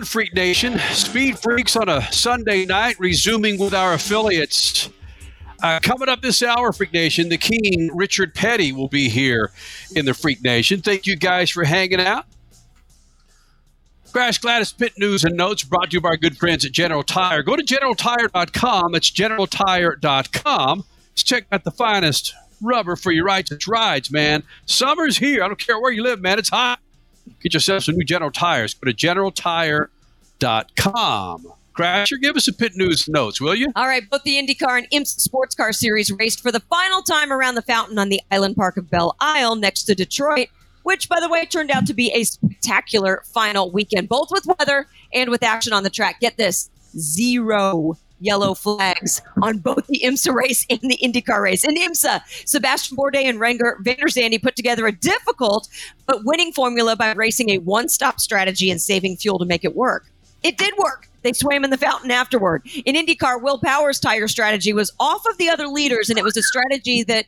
on, Freak Nation? Speed Freaks on a Sunday night, resuming with our affiliates. Uh, coming up this hour, Freak Nation, the King, Richard Petty, will be here in the Freak Nation. Thank you guys for hanging out. Crash Gladys Pit News and Notes brought to you by our good friends at General Tire. Go to generaltire.com. That's generaltire.com. Let's check out the finest rubber for your righteous rides, man. Summer's here. I don't care where you live, man. It's hot. Get yourself some new General Tires. Go to generaltire.com. Crasher, give us a pit news notes, will you? All right, both the IndyCar and IMSA Sports Car Series raced for the final time around the fountain on the Island Park of Belle Isle next to Detroit, which, by the way, turned out to be a spectacular final weekend, both with weather and with action on the track. Get this zero yellow flags on both the IMSA race and the IndyCar race. In IMSA, Sebastian Bourdais and Renger van der Zande put together a difficult but winning formula by racing a one stop strategy and saving fuel to make it work. It did work. They swam in the fountain afterward. In IndyCar, Will Power's tire strategy was off of the other leaders, and it was a strategy that,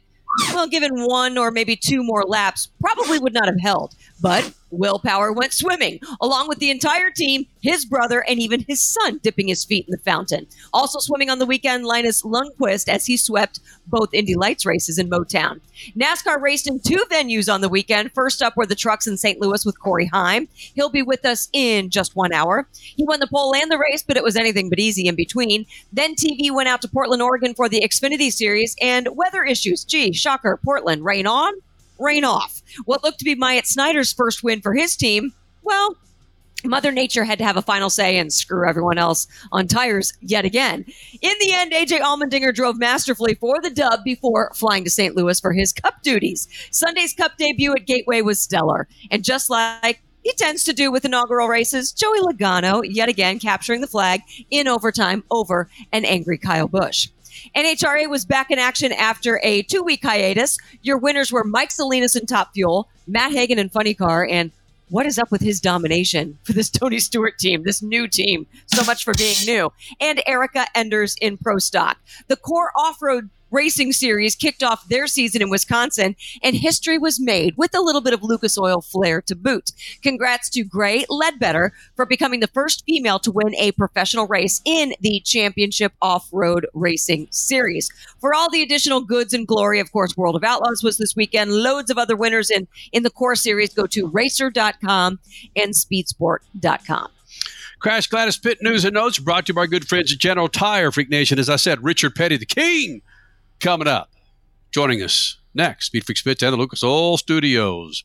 well, given one or maybe two more laps, probably would not have held. But Will Power went swimming, along with the entire team, his brother, and even his son dipping his feet in the fountain. Also swimming on the weekend, Linus Lundqvist as he swept both Indy Lights races in Motown. NASCAR raced in two venues on the weekend. First up were the trucks in St. Louis with Corey Heim. He'll be with us in just one hour. He won the pole and the race, but it was anything but easy in between. Then TV went out to Portland, Oregon for the Xfinity Series and weather issues. Gee, shocker, Portland, rain on, rain off. What looked to be Myatt Snider's first win for his team, well, Mother Nature had to have a final say and screw everyone else on tires yet again. In the end, AJ Allmendinger drove masterfully for the dub before flying to St. Louis for his cup duties. Sunday's cup debut at Gateway was stellar. And just like he tends to do with inaugural races, Joey Logano yet again capturing the flag in overtime over an angry Kyle Busch. NHRA was back in action after a two week hiatus. Your winners were Mike Salinas in Top Fuel, Matt Hagan in Funny Car, and what is up with his domination for this Tony Stewart team, this new team? So much for being new. And Erica Enders in Pro Stock. The core off road racing series kicked off their season in Wisconsin, and history was made with a little bit of Lucas Oil flair to boot. Congrats to Gray Leadbetter for becoming the first female to win a professional race in the Championship Off Road Racing Series. For all the additional goods and glory, of course, World of Outlaws was this weekend. Loads of other winners in, in the core series. Go to racer.com and speedsport.com. Crash Gladys Pit News and Notes brought to you by good friends at General Tire, Freak Nation. As I said, Richard Petty, the King, coming up. Joining us next, Speed Freak Spit and the Lucas Oil Studios.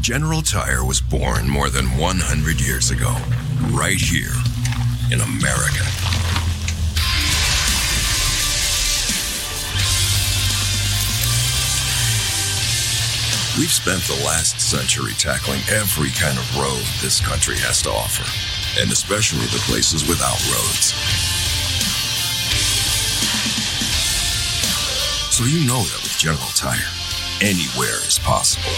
General Tire was born more than 100 years ago, right here in America. We've spent the last century tackling every kind of road this country has to offer, and especially the places without roads. So you know that with General Tire, anywhere is possible.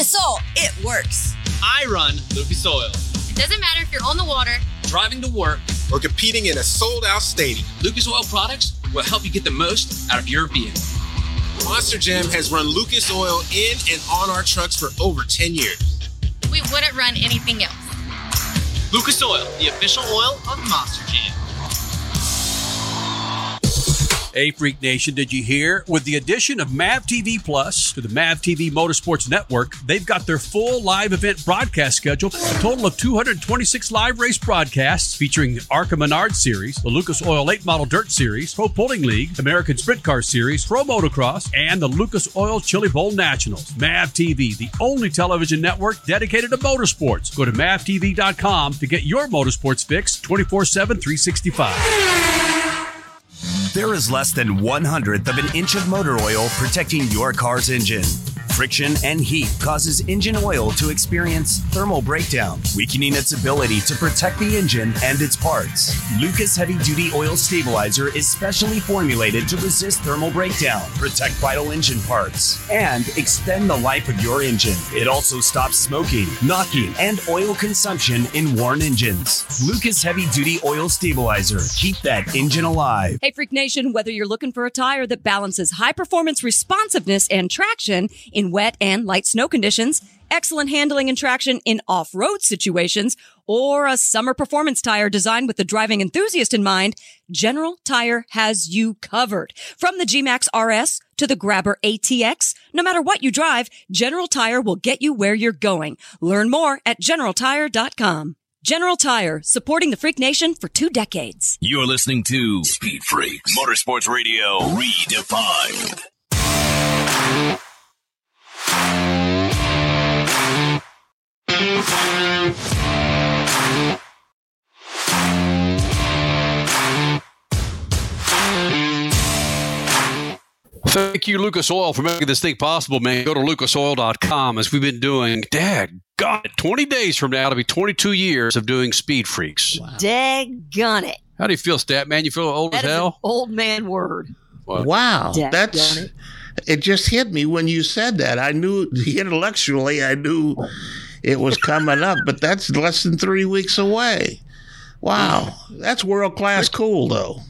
Lucas Oil, it works. I run Lucas Oil. It doesn't matter if you're on the water, Driving to work, or competing in a sold out stadium. Lucas Oil products will help you get the most out of your vehicle. Monster Jam has run Lucas Oil in and on our trucks for over 10 years. we wouldn't run anything else. Lucas Oil, the official oil of Monster Jam. Hey, Freak Nation, did you hear? With the addition of MAV TV Plus to the MAV TV Motorsports Network, they've got their full live event broadcast schedule, a total of 226 live race broadcasts featuring the ARCA Menard Series, the Lucas Oil Late Model Dirt Series, Pro Pulling League, American Sprint Car Series, Pro Motocross, and the Lucas Oil Chili Bowl Nationals. MAV TV, the only television network dedicated to motorsports. Go to mavtv.com to get your motorsports fix 24 7, 365. There is less than one hundredth of an inch of motor oil protecting your car's engine. Friction and heat causes engine oil to experience thermal breakdown, weakening its ability to protect the engine and its parts. Lucas Heavy Duty Oil Stabilizer is specially formulated to resist thermal breakdown, protect vital engine parts, and extend the life of your engine. It also stops smoking, knocking, and oil consumption in worn engines. Lucas Heavy Duty Oil Stabilizer. Keep that engine alive. Hey, Freak Nation, whether you're looking for a tire that balances high performance responsiveness and traction in wet and light snow conditions, excellent handling and traction in off road situations, or a summer performance tire designed with the driving enthusiast in mind, General Tire has you covered. From the G-Max RS to the Grabber ATX, no matter what you drive, General Tire will get you where you're going. Learn more at generaltire.com. General Tire, supporting the Freak Nation for two decades. You're listening to Speed Freaks Motorsports Radio Redefined. Thank you, Lucas Oil, for making this thing possible, man. Go to lucasoil.com as we've been doing. Dad, God, 20 days from now, it'll be 22 years of doing Speed Freaks. Wow. Daggone it. How do you feel, Stat Man? You feel old that as hell? old man word. What? Wow. Daggone That's. it. It just hit me when you said that. I knew intellectually, I knew it was coming up, but that's less than three weeks away. Wow. That's world class cool, though.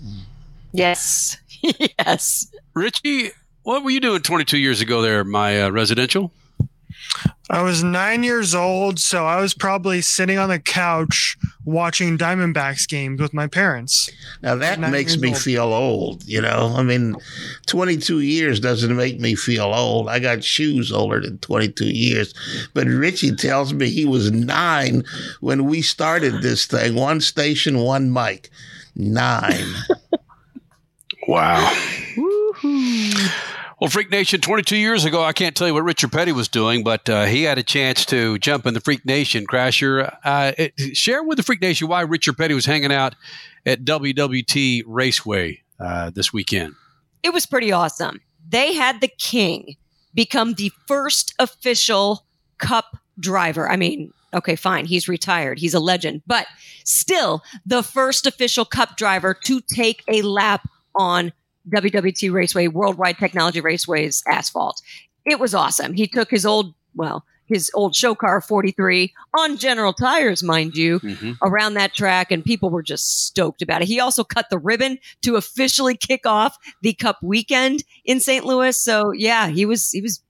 Yes. yes. Richie, what were you doing 22 years ago there, my uh, residential? I was nine years old, so I was probably sitting on the couch watching Diamondbacks games with my parents. Now that Nine makes me old. feel old, you know. I mean, 22 years doesn't make me feel old. I got shoes older than 22 years. But Richie tells me he was nine when we started this thing. One station, one mic. Nine. Wow. Well, Freak Nation, 22 years ago, I can't tell you what Richard Petty was doing, but uh, he had a chance to jump in the Freak Nation. Crasher, uh, it, share with the Freak Nation why Richard Petty was hanging out at WWT Raceway uh, this weekend. It was pretty awesome. They had the king become the first official cup driver. I mean, okay, fine, he's retired, he's a legend, but still the first official cup driver to take a lap on WWT Raceway, Worldwide Technology Raceway's asphalt. It was awesome. He took his old, well, his old show car 43 on General Tires, mind you, mm-hmm. around that track, and people were just stoked about it. He also cut the ribbon to officially kick off the Cup weekend in St. Louis. So yeah, he was he was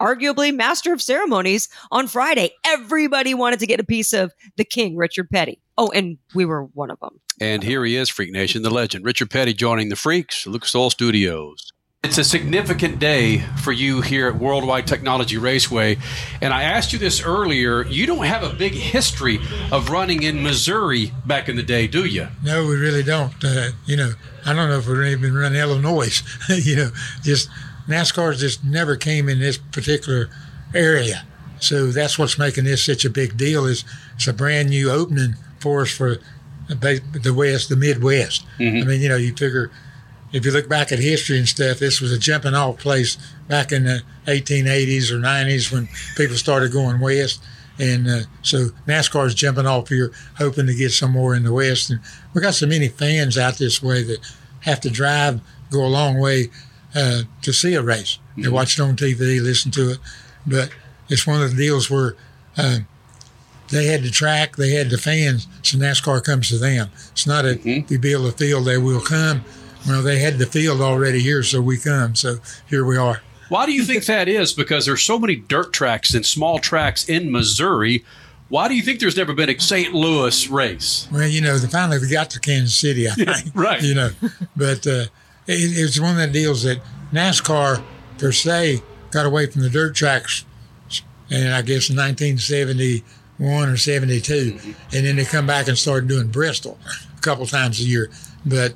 arguably master of ceremonies on Friday. Everybody wanted to get a piece of the king, Richard Petty. Oh, and we were one of them. And here he is, Freak Nation, the legend. Richard Petty joining the Freaks, Lucas Oil Studios. It's a significant day for you here at Worldwide Technology Raceway. And I asked you this earlier. You don't have a big history of running in Missouri back in the day, do you? No, we really don't. Uh, you know, I don't know if we've even run Illinois. you know, just NASCAR's just never came in this particular area. So that's what's making this such a big deal. Is it's a brand new opening for the West, the Midwest. I mean, you know, you figure if you look back at history and stuff, this was a jumping off place back in the 1880s or 90s when people started going west. And uh, so NASCAR's jumping off here, hoping to get somewhere in the West. And we got so many fans out this way that have to drive, go a long way uh, to see a race. They watch it on TV, listen to it. But it's one of the deals where uh, they had the track, they had the fans, so NASCAR comes to them. It's not a mm-hmm. you build a field, they will come. Well, they had the field already here, so we come. So here we are. Why do you think that is? Because there's so many dirt tracks and small tracks in Missouri. Why do you think there's never been a St. Louis race? Well, you know, they finally got to Kansas City, I think. Yeah, right. You know, but uh, it, it's one of the deals that NASCAR per se got away from the dirt tracks, and I guess in 1970 one or 72. Mm-hmm. And then they come back and start doing Bristol a couple times a year. But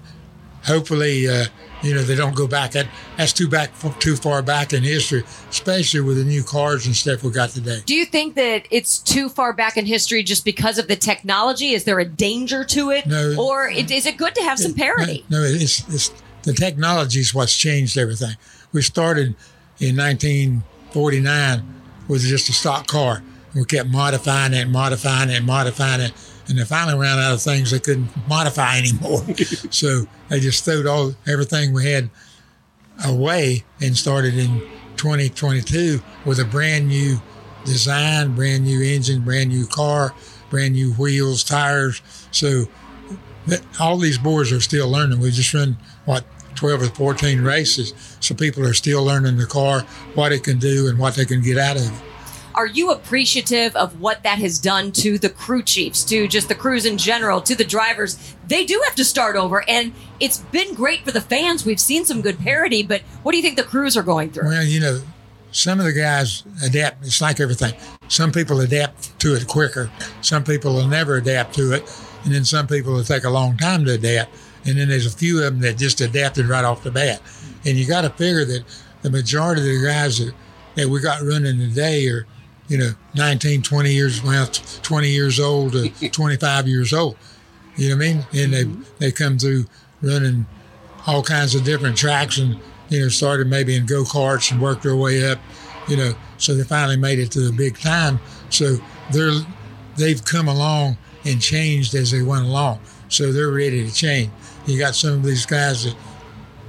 hopefully, uh, you know, they don't go back. That, that's too back too far back in history, especially with the new cars and stuff we got today. Do you think that it's too far back in history just because of the technology? Is there a danger to it? No, or it, is it good to have some parity? No, no it's, it's the technology is what's changed everything. We started in 1949 with just a stock car we kept modifying it, modifying it, modifying it, and they finally ran out of things they couldn't modify anymore. so they just threw all everything we had away and started in 2022 with a brand new design, brand new engine, brand new car, brand new wheels, tires. So that, all these boys are still learning. We just run what 12 or 14 races, so people are still learning the car, what it can do, and what they can get out of it. Are you appreciative of what that has done to the crew chiefs, to just the crews in general, to the drivers? They do have to start over, and it's been great for the fans. We've seen some good parity, but what do you think the crews are going through? Well, you know, some of the guys adapt. It's like everything. Some people adapt to it quicker. Some people will never adapt to it, and then some people will take a long time to adapt. And then there's a few of them that just adapted right off the bat. And you got to figure that the majority of the guys that, that we got running today are, you know, 19, 20 years, well, 20 years old to 25 years old. You know what I mean? And they mm-hmm. they come through running all kinds of different tracks and you know started maybe in go karts and worked their way up. You know, so they finally made it to the big time. So they're they've come along and changed as they went along. So they're ready to change. You got some of these guys that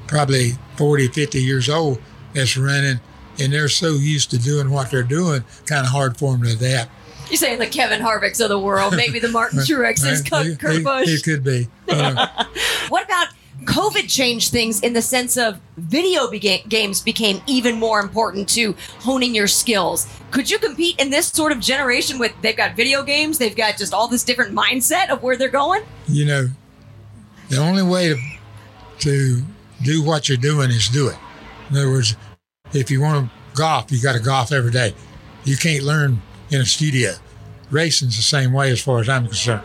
probably 40, 50 years old that's running and they're so used to doing what they're doing, kind of hard for them to adapt. You're saying the Kevin Harvicks of the world, maybe the Martin Truexes? Kurt, Kurt it- Busch. It could be. Uh, What about COVID changed things in the sense of video games became even more important to honing your skills? Could you compete in this sort of generation with they've got video games, they've got just all this different mindset of where they're going? you know, the only way to, to do what you're doing is do it. In other words, if you want to golf, you got to golf every day. You can't learn in a studio. Racing's the same way as far as I'm concerned.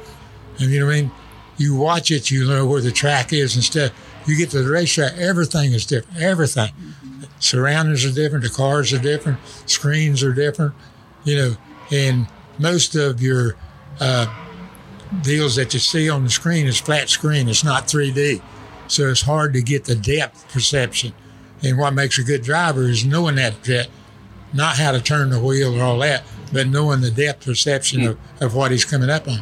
And you know what I mean? You watch it, you know where the track is and stuff. You get to the racetrack, everything is different. Everything. Surroundings are different, the cars are different, screens are different, you know, and most of your uh, deals that you see on the screen is flat screen. It's not 3D. So it's hard to get the depth perception. And what makes a good driver is knowing that jet, not how to turn the wheel or all that, but knowing the depth perception of, of what he's coming up on.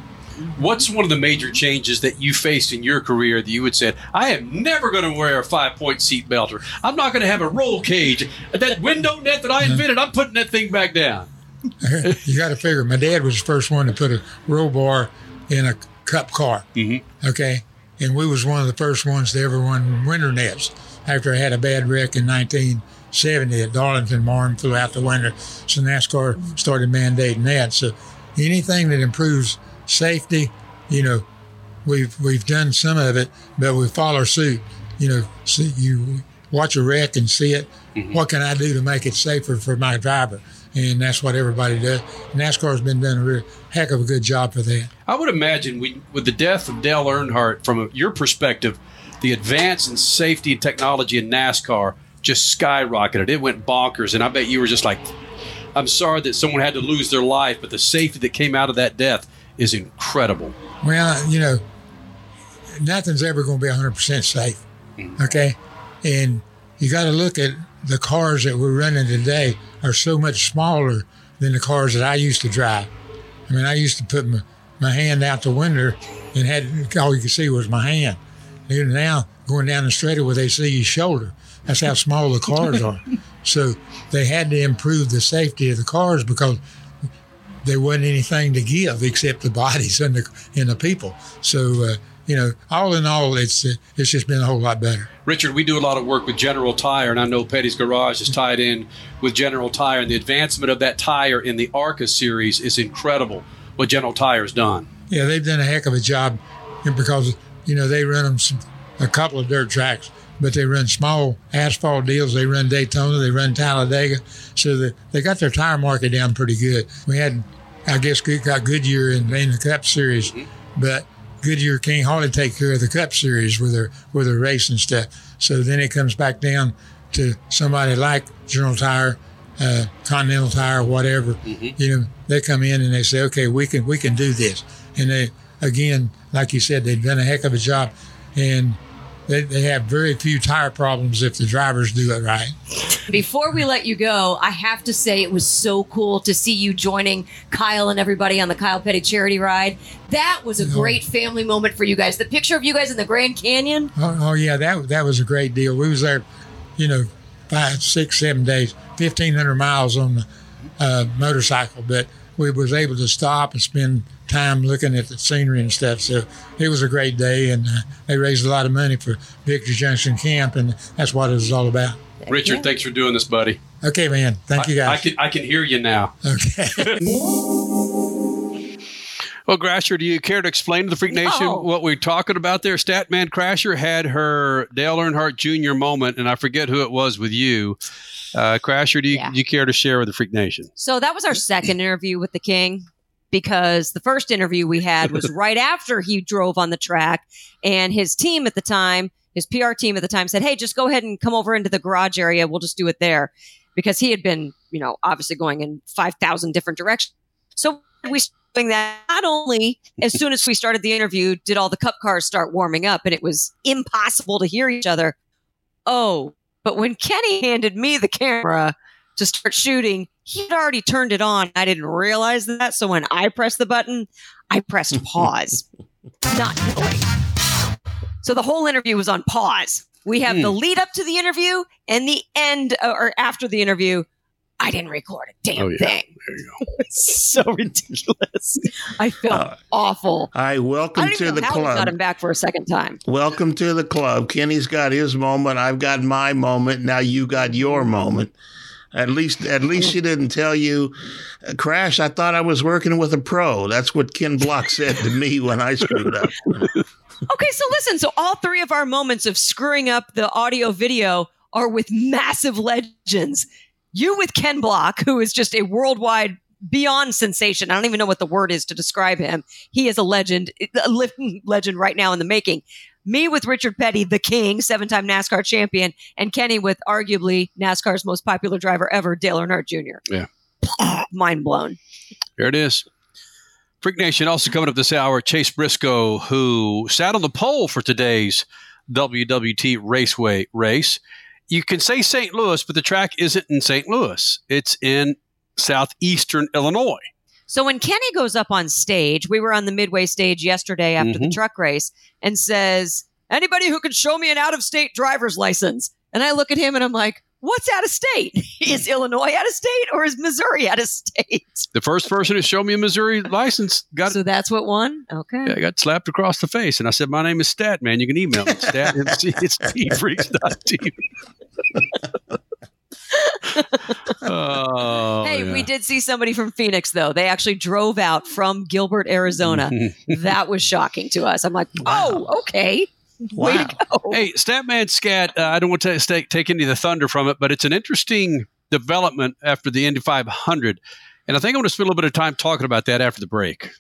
What's one of the major changes that you faced in your career that you would say, I am never going to wear a five point seat belt or I'm not going to have a roll cage. That window net that I invented, I'm putting that thing back down. you got to figure. My dad was the first one to put a roll bar in a cup car. Mm-hmm. Okay, and we was one of the first ones to ever run winter nets. After I had a bad wreck in 1970 at Darlington, my throughout the winter. so NASCAR started mandating that. So anything that improves safety, you know, we've we've done some of it, but we follow suit. You know, see, you watch a wreck and see it. Mm-hmm. What can I do to make it safer for my driver? And that's what everybody does. NASCAR's been doing a real heck of a good job for that. I would imagine we, with the death of Dale Earnhardt, from your perspective, the advance in safety and technology in NASCAR just skyrocketed. It went bonkers, and I bet you were just like, "I'm sorry that someone had to lose their life, but the safety that came out of that death is incredible." Well, you know, nothing's ever going to be 100% safe. Mm-hmm. Okay. And you got to look at the cars that we're running today are so much smaller than the cars that I used to drive. I mean, I used to put my, my hand out the window and had all you could see was my hand. Even now, going down the straightaway, they see your shoulder. That's how small the cars are. So they had to improve the safety of the cars because there wasn't anything to give except the bodies and the and the people. So uh, you know, all in all, it's uh, it's just been a whole lot better. Richard, we do a lot of work with General Tire, and I know Petty's Garage is tied in with General Tire, and the advancement of that tire in the ARCA series is incredible. What General Tire's done. Yeah, they've done a heck of a job, because you know they run them some, a couple of dirt tracks, but they run small asphalt deals. They run Daytona, they run Talladega, so they, they got their tire market down pretty good. We had, I guess, good, got Goodyear in, in the Cup Series, but Goodyear can't hardly take care of the Cup Series with their with their race and stuff. So then it comes back down to somebody like General Tire, uh, Continental Tire, whatever. You know, they come in and they say, okay, we can we can do this, and they again, like you said, they've done a heck of a job, and they, they have very few tire problems if the drivers do it right. Before we let you go, I have to say it was so cool to see you joining Kyle and everybody on the Kyle Petty charity ride. That was a great family moment for you guys. The picture of you guys in the Grand Canyon. Oh, oh yeah, that that was a great deal. We was there, you know, five, six, seven days, fifteen hundred miles on the uh, motorcycle, but we was able to stop and spend time looking at the scenery and stuff. So it was a great day, and uh, they raised a lot of money for Victory Junction Camp, and that's what it was all about. Richard, thanks for doing this, buddy. Okay, man. Thank you, I, I guys. can I can hear you now. Okay. Well, Crasher, do you care to explain to the Freak Nation No. what we're talking about there? Statman Crasher had her Dale Earnhardt Jr. moment, and I forget who it was with you. Uh, Crasher, do you, Yeah. do you care to share with the Freak Nation? So that was our second interview with the King because the first interview we had was right after he drove on the track, and his team at the time, his PR team at the time, said, "Hey, just go ahead and come over into the garage area. We'll just do it there," because he had been, you know, obviously going in five thousand different directions. So we doing that. Not only as soon as we started the interview, did all the cup cars start warming up, and it was impossible to hear each other. Oh, but when Kenny handed me the camera to start shooting, he'd already turned it on. I didn't realize that. So when I pressed the button, I pressed pause, not knowing. So the whole interview was on pause. We have the Hmm. lead up to the interview and the end uh, or after the interview. I didn't record a damn Oh, yeah. thing. There you go. It's so ridiculous. I felt awful. Hi, I welcome don't to even the know how we got him back for a second time. Welcome to the club. Kenny's got his moment. I've got my moment. Now you got your moment. At least, at least she didn't tell you, uh, Crash. I thought I was working with a pro. That's what Ken Block said to me when I screwed up. Okay, so listen. So all three of our moments of screwing up the audio video are with massive legends. You with Ken Block, who is just a worldwide beyond sensation. I don't even know what the word is to describe him. He is a legend, a living legend right now in the making. Me with Richard Petty, the king, seven-time NASCAR champion, and Kenny with arguably NASCAR's most popular driver ever, Dale Earnhardt Jr. Yeah. Mind blown. There it is. Freak Nation also coming up this hour, Chase Briscoe, who sat on the pole for today's WWT Raceway race. You can say St. Louis, but the track isn't in St. Louis. It's in southeastern Illinois. So when Kenny goes up on stage, we were on the midway stage yesterday after the Mhm. truck race and says, Anybody who can show me an out of state driver's license. And I look at him and I'm like, What's out of state? is hmm. Illinois out of state or is Missouri out of state? The first person to show me a Missouri license got So that's what won? Okay. yeah, got slapped across the face. And I said, My name is Stat, man. You can email me. Stat it's tfreaks.tv. oh, hey, yeah. we did see somebody from Phoenix, though. They actually drove out from Gilbert, Arizona. that was shocking to us. I'm like, oh, okay. Way to go. Hey, Statman Scat, uh, I don't want to take, take any of the thunder from it, but it's an interesting development after the Indy 500. And I think I'm going to spend a little bit of time talking about that after the break.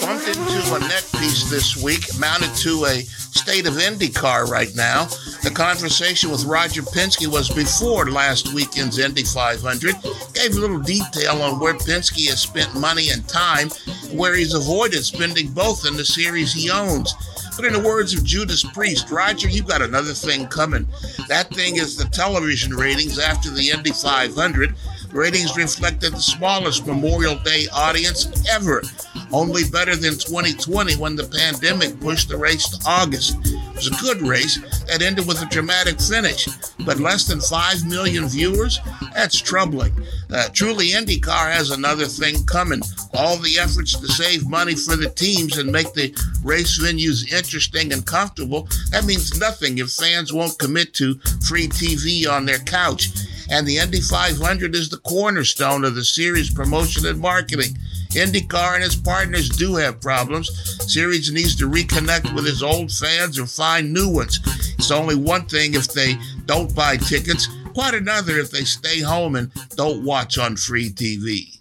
bumped into a net piece this week, mounted to a state of IndyCar right now. The conversation with Roger Penske was before last weekend's Indy 500. Gave a little detail on where Penske has spent money and time, where he's avoided spending both in the series he owns. But in the words of Judas Priest, Roger, you've got another thing coming. That thing is the television ratings after the Indy 500. Ratings reflected the smallest Memorial Day audience ever, only better than 2020 when the pandemic pushed the race to August. Was a good race that ended with a dramatic finish, but less than 5 million viewers? That's troubling. Uh, truly, IndyCar has another thing coming. All the efforts to save money for the teams and make the race venues interesting and comfortable, that means nothing if fans won't commit to free TV on their couch. And the Indy 500 is the cornerstone of the series promotion and marketing. IndyCar and his partners do have problems. Series needs to reconnect with his old fans or find new ones. It's only one thing if they don't buy tickets, quite another if they stay home and don't watch on free TV.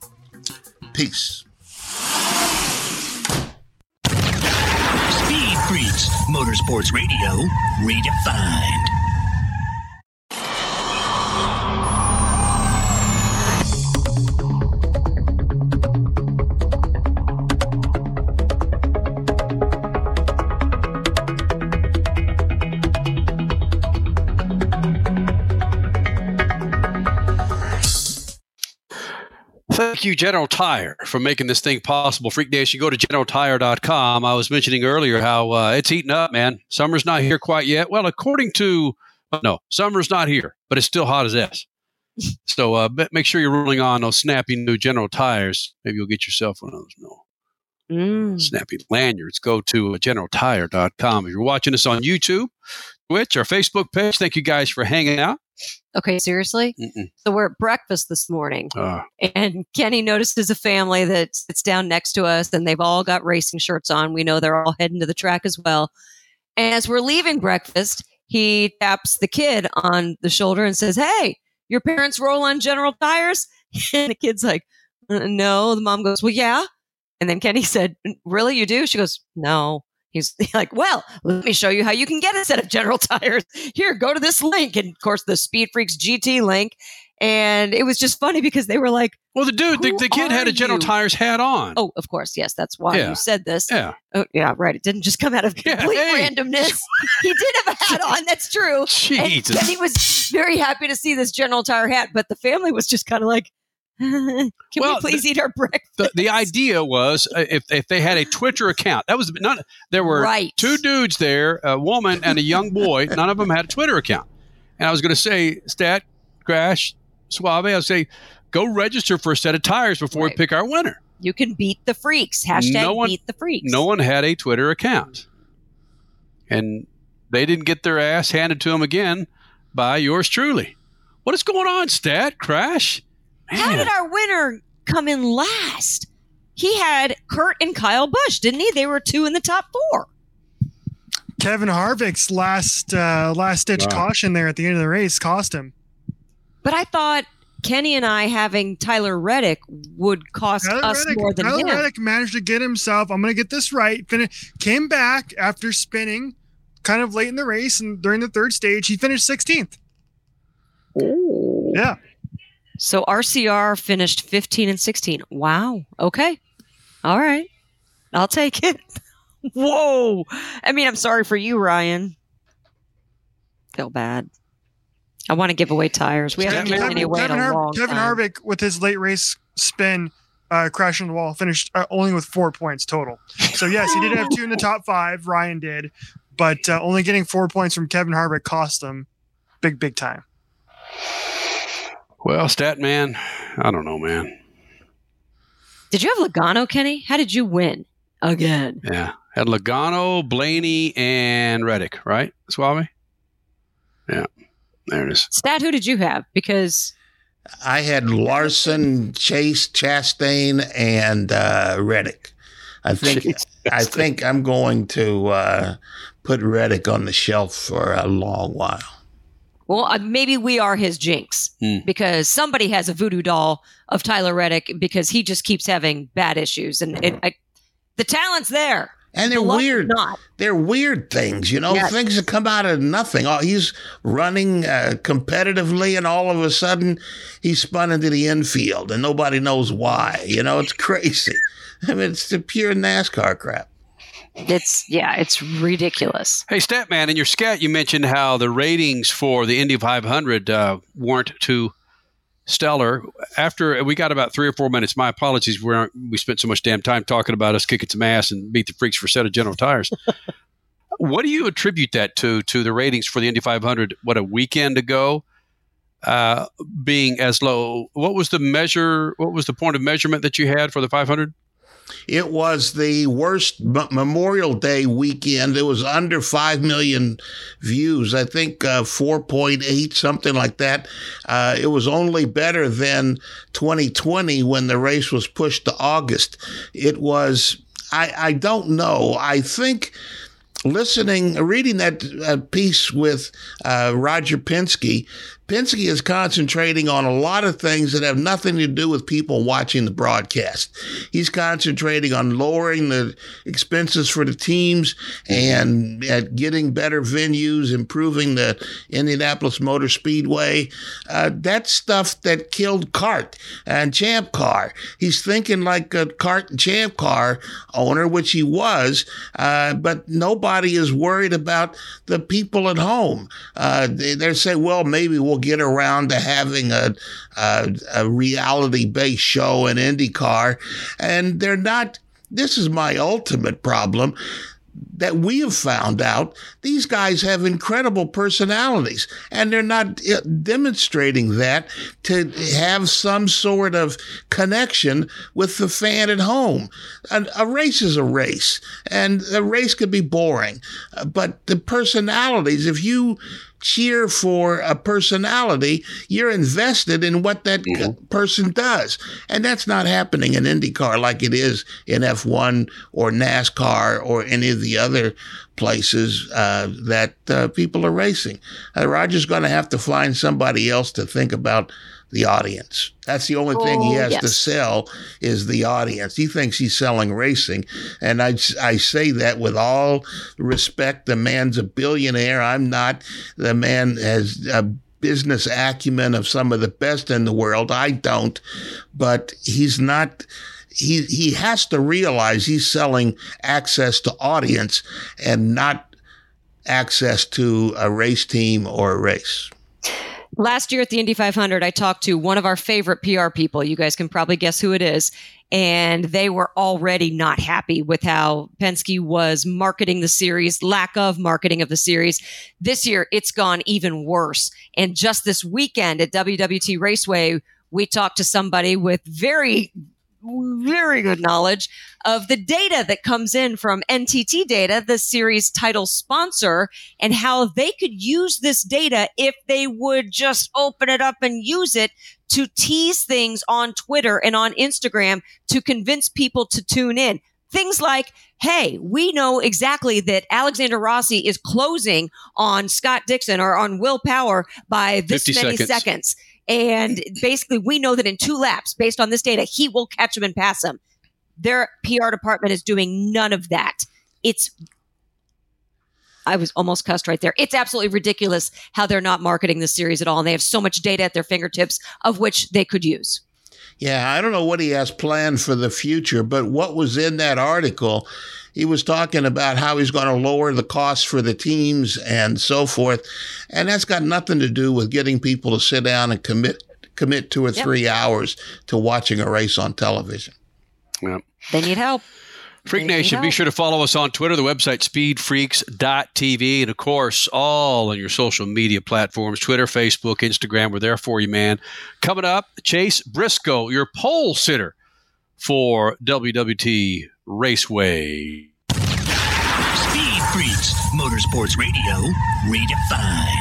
Peace. Speed Freaks, Motorsports Radio, redefined. Thank you, General Tire, for making this thing possible. Freak Nation, go to generaltire.com. I was mentioning earlier how uh, it's heating up, man. Summer's not here quite yet. Well, according to, no, summer's not here, but it's still hot as S. so uh, make sure you're rolling on those snappy new General Tires. Maybe you'll get yourself one of those no, Mm. snappy lanyards. Go to uh, generaltire.com. If you're watching us on YouTube, Twitch, or Facebook page, thank you guys for hanging out. Okay, seriously? Mm-mm. So we're at breakfast this morning. Uh, And Kenny notices a family that sits down next to us, and they've all got racing shirts on. We know they're all heading to the track as well. And as we're leaving breakfast, he taps the kid on the shoulder and says, Hey, your parents roll on General Tires? And the kid's like, "Uh, No. The mom goes, Well, yeah. And then Kenny said, Really? You do? She goes, No. He's like, Well, let me show you how you can get a set of General Tires. Here, go to this link. And of course, the Speed Freaks GT link. And it was just funny because they were like, well, the dude, the, the kid had a General you? Tires hat on. Oh, of course. Yes, that's why Yeah. you said this. Yeah. Oh, yeah, right. It didn't just come out of Yeah, complete hey. randomness. he did have a hat on. That's true. Jesus. And Kenny was very happy to see this General Tire hat, but the family was just kind of like, "Can Well, we please eat our breakfast?" the, the idea was uh, if, if they had a Twitter account, that was not. There were Right. two dudes there, a woman and a young boy. None of them had a Twitter account. And I was going to say, Stat, Crash, Suave, I would say, go register for a set of tires before we pick our winner. You can beat the freaks. Hashtag No one- beat the freaks. No one had a Twitter account, and they didn't get their ass handed to them again by yours truly. What is going on, Stat, Crash? How did our winner come in last? He had Kurt and Kyle Busch, didn't he? They were two in the top four. Kevin Harvick's last uh, last ditch Wow. caution there at the end of the race cost him. But I thought Kenny and I having Tyler Reddick would cost Tyler us Reddick, more than Tyler him. Reddick managed to get himself. I'm going to get this right. Fin- came back after spinning, kind of late in the race, and during the third stage, he finished 16th. Ooh. Yeah, So RCR finished 15 and 16. Wow. Okay. All right. I'll take it. Whoa. I mean, I'm sorry for you, Ryan. Feel bad. I want to give away tires. We haven't given any away in Kevin, a Har- long Kevin time. Harvick with his late race spin, uh, crashing the wall, finished uh, only with four points total. So yes, he did have two in the top five. Ryan did, but uh, only getting four points from Kevin Harvick cost him big, big time. Well, Stat Man, I don't know, man. Did you have Logano, Kenny? How did you win again? Yeah. Had Logano, Blaney, and Reddick, right? Suave? Yeah. There it is. Stat, who did you have? Because I had Larson, Chase, Chastain, and uh, Reddick. I think Chase, I think I'm going to uh, put Reddick on the shelf for a long while. Well, uh, maybe we are his jinx Hmm. because somebody has a voodoo doll of Tyler Reddick because he just keeps having bad issues, and it, I, the talent's there. And they're The weird. Not. They're weird things, you know, Yes. things that come out of nothing. Oh, he's running uh, competitively, and all of a sudden, he's spun into the infield, and nobody knows why. You know, it's crazy. I mean, it's the pure NASCAR crap. It's yeah, it's ridiculous. Hey, Statman, in your scat, you mentioned how the ratings for the Indy 500 uh, weren't too stellar. After we got about three or four minutes, my apologies, we we spent so much damn time talking about us kicking some ass and beat the freaks for a set of General Tires. what do you attribute that to? To the ratings for the Indy 500? What a weekend ago, uh, being as low. What was the measure? What was the point of measurement that you had for the 500? It was the worst M- Memorial Day weekend. It was under 5 million views. I think uh, 4.8, something like that. Uh, it was only better than 2020 when the race was pushed to August. It was, I, I don't know. I think listening, reading that uh, piece with uh, Roger Penske, Penske is concentrating on a lot of things that have nothing to do with people watching the broadcast. He's concentrating on lowering the expenses for the teams and at getting better venues, improving the Indianapolis Motor Speedway. Uh, that's stuff that killed CART and Champ Car. He's thinking like a CART and Champ Car owner, which he was, uh, but nobody is worried about the people at home. Uh, they, they're saying, well, maybe we'll get around to having a, a, a reality based show in IndyCar. And they're not, this is my ultimate problem that we have found out these guys have incredible personalities and they're not uh, demonstrating that to have some sort of connection with the fan at home. A, a race is a race and a race could be boring, uh, but the personalities, if you cheer for a personality, you're invested in what that mm-hmm. person does. And that's not happening in IndyCar like it is in F1 or NASCAR or any of the other places uh, that uh, people are racing. Uh, Roger's going to have to find somebody else to think about the audience. That's the only thing he oh, has yes. to sell is the audience. He thinks he's selling racing. And I, I say that with all respect. The man's a billionaire. I'm not. The man has a business acumen of some of the best in the world. I don't. But he's not he he has to realize he's selling access to audience and not access to a race team or a race. Last year at the Indy 500, I talked to one of our favorite PR people. You guys can probably guess who it is. And they were already not happy with how Penske was marketing the series, lack of marketing of the series. This year, it's gone even worse. And just this weekend at WWT Raceway, we talked to somebody with very, very good knowledge of the data that comes in from NTT Data, the series title sponsor, and how they could use this data if they would just open it up and use it to tease things on Twitter and on Instagram to convince people to tune in. Things like, hey, we know exactly that Alexander Rossi is closing on Scott Dixon or on Will Power by this many seconds. seconds. And basically, we know that in two laps, based on this data, he will catch him and pass him. Their PR department is doing none of that. It's I was almost cussed right there. It's absolutely ridiculous how they're not marketing this series at all. And they have so much data at their fingertips of which they could use. Yeah, I don't know what he has planned for the future, but what was in that article, he was talking about how he's going to lower the costs for the teams and so forth. And that's got nothing to do with getting people to sit down and commit commit two or yep. three hours to watching a race on television. Yep. They need help. Freak Nation, be sure to follow us on Twitter, the website speedfreaks.tv, and of course, all on your social media platforms Twitter, Facebook, Instagram. We're there for you, man. Coming up, Chase Briscoe, your pole sitter for WWT Raceway. Speed Freaks, Motorsports Radio, redefined.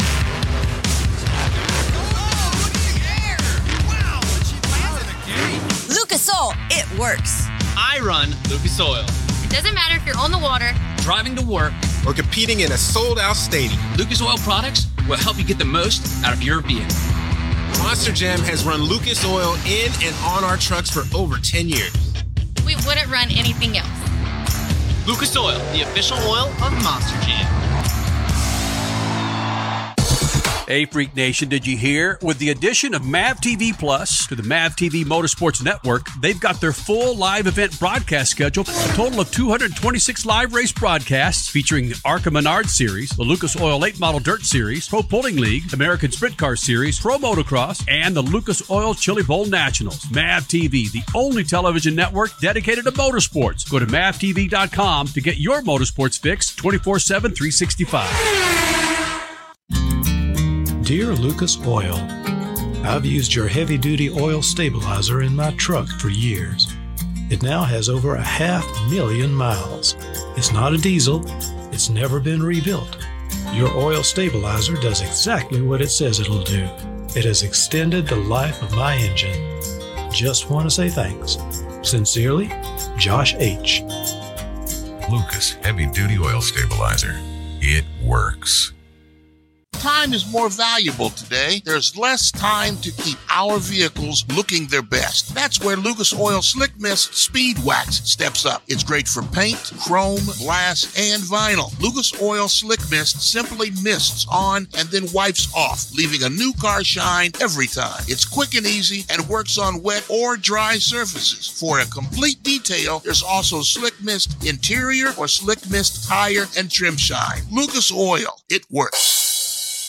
Lucas Oil, it works. I run Lucas Oil. It doesn't matter if you're on the water, driving to work, or competing in a sold out stadium. Lucas Oil products will help you get the most out of your vehicle. Monster Jam has run Lucas Oil in and on our trucks for over 10 years. We wouldn't run anything else. Lucas Oil, the official oil of Monster Jam. Hey, Freak Nation, did you hear? With the addition of MAV TV Plus to the MAV TV Motorsports Network, they've got their full live event broadcast schedule, a total of 226 live race broadcasts featuring the ARCA Menard Series, the Lucas Oil Late Model Dirt Series, Pro Pulling League, American Sprint Car Series, Pro Motocross, and the Lucas Oil Chili Bowl Nationals. MAV TV, the only television network dedicated to motorsports. Go to mavtv.com to get your motorsports fix 24 7, 365. Dear Lucas Oil, I've used your heavy duty oil stabilizer in my truck for years. It now has over a half million miles. It's not a diesel, it's never been rebuilt. Your oil stabilizer does exactly what it says it'll do. It has extended the life of my engine. Just want to say thanks. Sincerely, Josh H. Lucas Heavy Duty Oil Stabilizer. It works. Time is more valuable today. There's less time to keep our vehicles looking their best. That's where Lucas Oil Slick Mist Speed Wax steps up. It's great for paint, chrome, glass, and vinyl. Lucas Oil Slick Mist simply mists on and then wipes off, leaving a new car shine every time. It's quick and easy and works on wet or dry surfaces. For a complete detail, there's also Slick Mist Interior or Slick Mist Tire and Trim Shine. Lucas Oil, it works.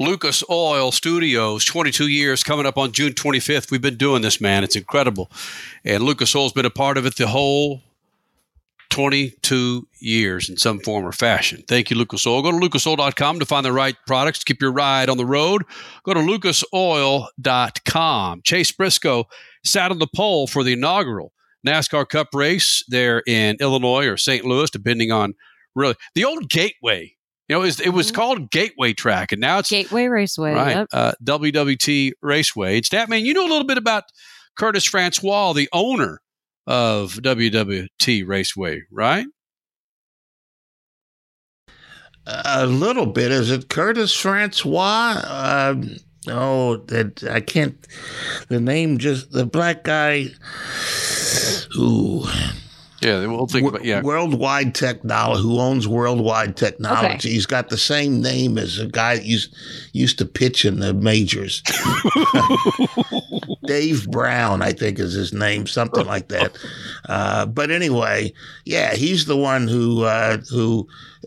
Lucas Oil Studios, 22 years coming up on June 25th. We've been doing this, man. It's incredible. And Lucas Oil's been a part of it the whole 22 years in some form or fashion. Thank you, Lucas Oil. Go to lucasoil.com to find the right products to keep your ride on the road. Go to lucasoil.com. Chase Briscoe sat on the pole for the inaugural NASCAR Cup race there in Illinois or St. Louis, depending on really the old Gateway. You know, it was, it was called Gateway Track, and now it's Gateway Raceway. right Yep. uh, WWT Raceway. It's that man. you know a little bit about Curtis Francois, the owner of WWT Raceway, right? A little bit. Is it Curtis Francois? Um, oh, that I can't. The name just the black guy. Ooh. Yeah, we'll think about yeah. Worldwide Technology, who owns Worldwide Technology. Okay. He's got the same name as a guy that used used to pitch in the majors. Dave Brown, I think, is his name, something like that. Uh, but anyway, yeah, he's the one who uh, who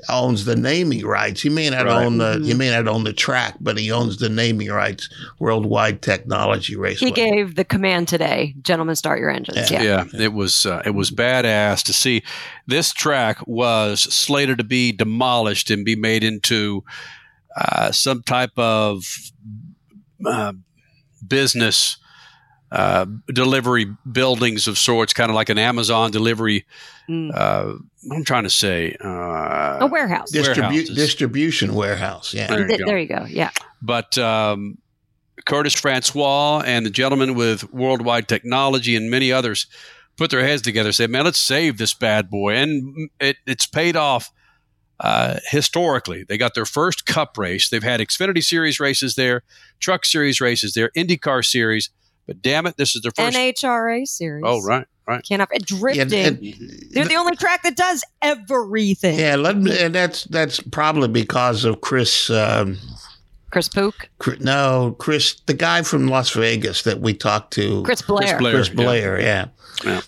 owns the naming rights. He may not Right. own the Mhm. he may not own the track, but he owns the naming rights. Worldwide Technology Raceway. He gave the command today, gentlemen, start your engines. Yeah. Yeah, it was uh, it was badass to see. This track was slated to be demolished and be made into uh, some type of uh, business uh, delivery buildings of sorts, kind of like an Amazon delivery. Uh, I'm trying to say, uh, A warehouse. Distribu- distribution warehouse. Yeah. There you Th- go. there you go. Yeah. But um, Curtis Francois and the gentleman with Worldwide Technology and many others put their heads together, said, "Man, let's save this bad boy," and it, it's paid off uh, historically. They got their first Cup race. They've had Xfinity Series races there, Truck Series races there, IndyCar Series. But damn it, this is their first. NHRA series. oh, right, right. Can't have it drifting. and- They're the only track that does everything. Yeah, let me, and that's that's probably because of Chris. Um, Chris Pook. Chris, no, Chris, the guy from Las Vegas that we talked to, Chris Blair. Chris yeah. Blair, yeah.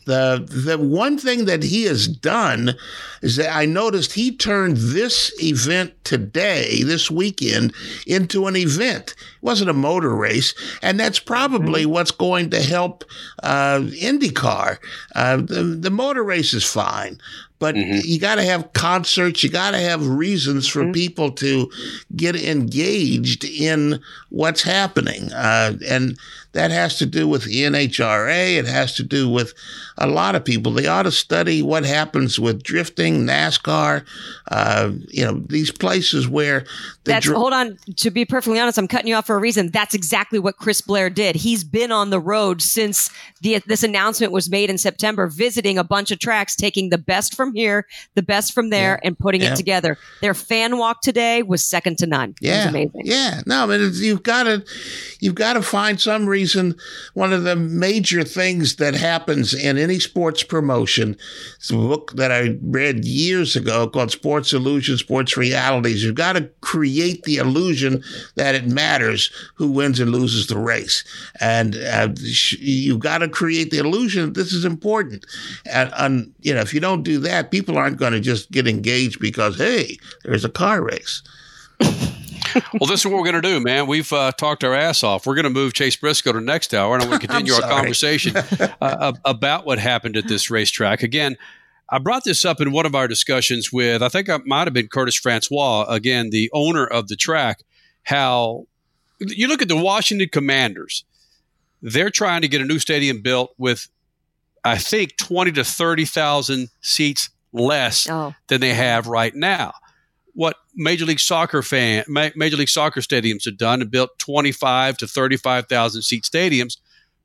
The the one thing that he has done is that I noticed he turned this event today, this weekend, into an event. It wasn't a motor race, and that's probably what's going to help uh, IndyCar. Uh, the, the motor race is fine. But you got to have concerts. You got to have reasons for people to get engaged in what's happening, uh, and that has to do with the NHRA. It has to do with a lot of people. They ought to study what happens with drifting, NASCAR. Uh, you know, these places where the That's dr- hold on. To be perfectly honest, I'm cutting you off for a reason. That's exactly what Chris Blair did. He's been on the road since the this announcement was made in September, visiting a bunch of tracks, taking the best from here, the best from there, and putting Yeah. it together. Their fan walk today was second to none. Yeah, amazing. Yeah, no, I mean you've got to you've got to find some reason. One of the major things that happens in any sports promotion, it's a book that I read years ago called Sports Illusion, Sports Realities. You've got to create the illusion that it matters who wins and loses the race, and uh, you've got to create the illusion that this is important. And, and you know, if you don't do that, people aren't going to just get engaged because hey, there's a car race. well, this is what we're going to do, man. We've uh, talked our ass off. We're going to move Chase Briscoe to next hour, and I'm going to continue our conversation uh, about what happened at this racetrack. Again, I brought this up in one of our discussions with, I think it might have been Curtis Francois, again, the owner of the track. How you look at the Washington Commanders, they're trying to get a new stadium built with, I think, 20 to 30,000 seats less Oh. than they have right now what Major League Soccer fan, Ma- Major League Soccer stadiums have done and built 25 to 35,000 seat stadiums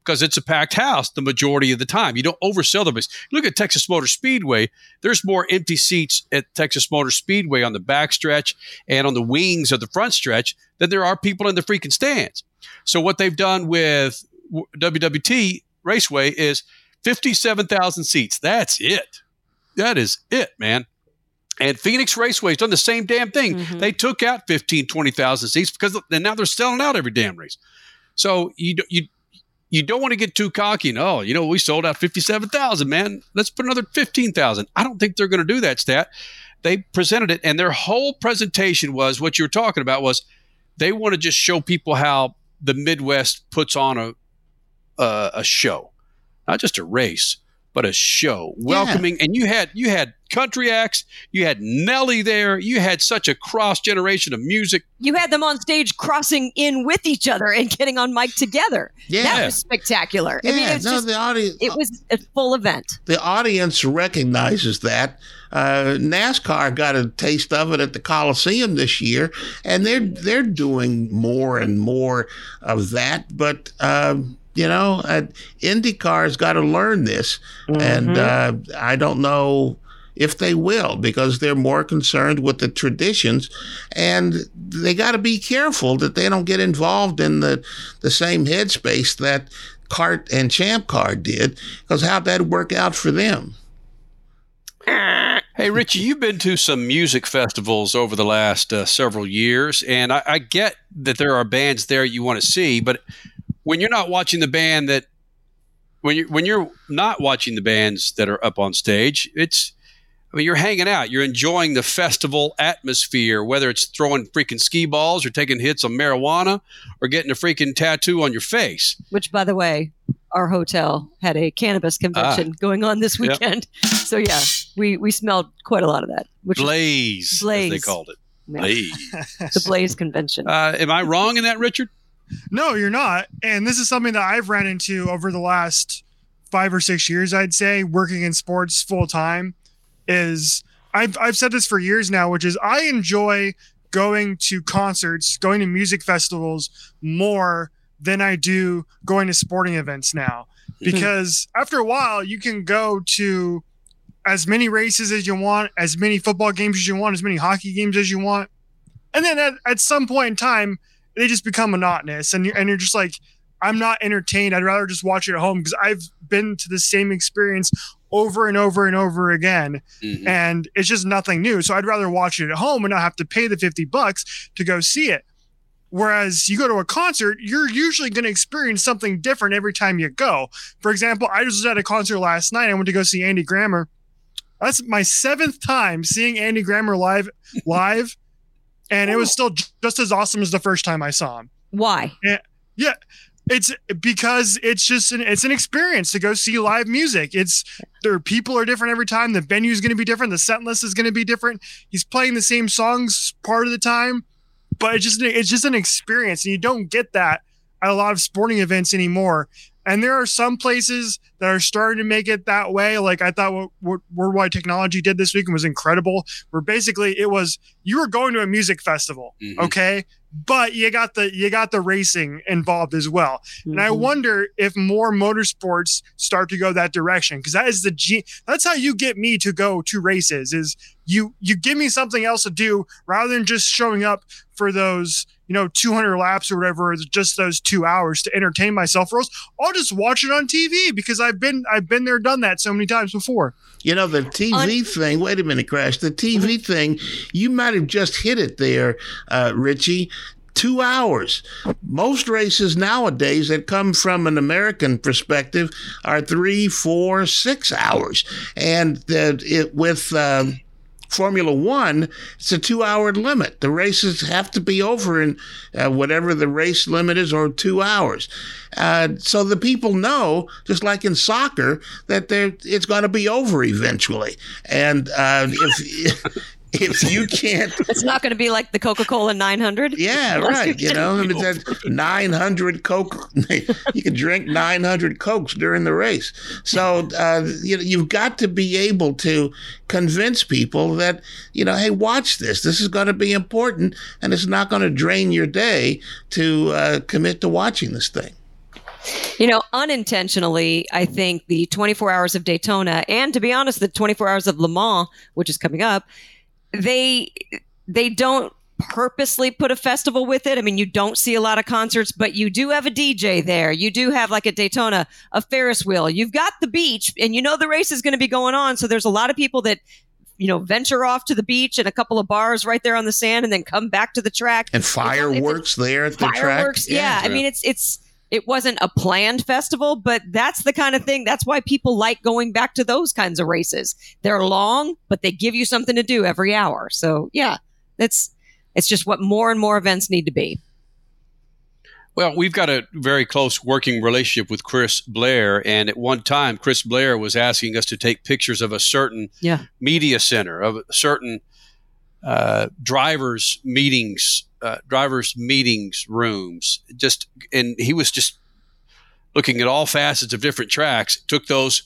because it's a packed house the majority of the time. You don't oversell the place. Look at Texas Motor Speedway. There's more empty seats at Texas Motor Speedway on the back stretch and on the wings of the front stretch than there are people in the freaking stands. So what they've done with WWT Raceway is 57,000 seats. That's it. That is it, man. And Phoenix Raceway's done the same damn thing. Mm-hmm. They took out 15, 20,000 seats because and now they're selling out every damn race. So you you you don't want to get too cocky. No, oh, you know we sold out 57,000, man. Let's put another 15,000. I don't think they're going to do that stat. They presented it and their whole presentation was what you were talking about was they want to just show people how the Midwest puts on a a, a show. Not just a race, but a show. Welcoming and you had you had country acts, you had Nelly there, you had such a cross generation of music. You had them on stage crossing in with each other and getting on mic together. Yeah. That was spectacular. I mean, Yeah, it's no, just, the audience. it was a full event. the audience recognizes that. Uh, NASCAR got a taste of it at the Coliseum this year, and they're they're doing more and more of that. But um, you know, uh, IndyCar's got to learn this, and uh, I don't know if they will because they're more concerned with the traditions, and they got to be careful that they don't get involved in the the same headspace that Cart and Champ Car did, because how'd that work out for them? Hey, Richie, you've been to some music festivals over the last uh, several years, and I, I get that there are bands there you want to see, but when you're not watching the band that when you when you're not watching the bands that are up on stage, it's I mean you're hanging out, you're enjoying the festival atmosphere, whether it's throwing freaking ski balls or taking hits on marijuana or getting a freaking tattoo on your face. Which, by the way, our hotel had a cannabis convention going on this Ah. Yep. weekend. So yeah, we we smelled quite a lot of that. Which Blaze, as they called it. Yeah. Blaze. the Blaze convention. Uh, am I wrong in that, Richard? No, you're not. And this is something that I've ran into over the last five or six years, I'd say, working in sports full time. Is I've I've said this for years now, which is I enjoy going to concerts, going to music festivals more than I do going to sporting events now. Hmm. Because after a while, you can go to as many races as you want, as many football games as you want, as many hockey games as you want. And then at, at some point in time, they just become monotonous and you're, and you're just like, I'm not entertained. I'd rather just watch it at home because I've been to the same experience over and over and over again. Mm-hmm. And it's just nothing new. So I'd rather watch it at home and not have to pay the 50 bucks to go see it. Whereas you go to a concert, you're usually going to experience something different every time you go. For example, I was at a concert last night. I went to go see Andy Grammer. That's my seventh time seeing Andy Grammer live, live, and it was oh. still just as awesome as the first time I saw him. Why? Yeah, yeah. It's because it's just an it's an experience to go see live music. It's there people are different every time. The venue is going to be different. The set list is going to be different. He's playing the same songs part of the time, but it's just it's just an experience, and you don't get that at a lot of sporting events anymore. And there are some places that are starting to make it that way. Like I thought what, what Worldwide Technology did this week was incredible, where basically it was you were going to a music festival, Mhm. okay? But you got the you got the racing involved as well. And I Mhm. wonder if more motorsports start to go that direction because that is the G that's how you get me to go to races is you you give me something else to do rather than just showing up for those you know 200 laps or whatever just those two hours to entertain myself or else i'll just watch it on tv because i've been i've been there done that so many times before You know, the TV thing, wait a minute, Crash. The TV thing, you might have just hit it there, uh, Richie. Two hours. Most races nowadays that come from an American perspective are three, four, six hours. And that it with. Um, Formula One, it's a two hour limit. The races have to be over in uh, whatever the race limit is, or two hours. Uh, so the people know, just like in soccer, that it's going to be over eventually. And uh, if if you can't, It's not going to be like the Coca Cola 900. yeah, right. You know, I mean, 900 Coke. you can drink 900 Cokes during the race. So, uh, you know, you've got to be able to convince people that, you know, hey, watch this. This is going to be important and it's not going to drain your day to uh, commit to watching this thing. You know, unintentionally, I think the 24 hours of Daytona and to be honest, the 24 hours of Le Mans, which is coming up, they they don't purposely put a festival with it. I mean, you don't see a lot of concerts, but you do have a DJ there. You do have like a Daytona a Ferris wheel. You've got the beach and you know the race is going to be going on, so there's a lot of people that you know venture off to the beach and a couple of bars right there on the sand and then come back to the track And fireworks there at the track. fireworks. Yeah, I mean it's it's it wasn't a planned festival, but that's the kind of thing. That's why people like going back to those kinds of races. They're long, but they give you something to do every hour. So yeah, it's it's just what more and more events need to be. Well, we've got a very close working relationship with Chris Blair, and at one time, Chris Blair was asking us to take pictures of a certain Yeah. media center, of a certain uh, drivers meetings, uh, drivers meetings rooms. Just and he was just looking at all facets of different tracks. Took those,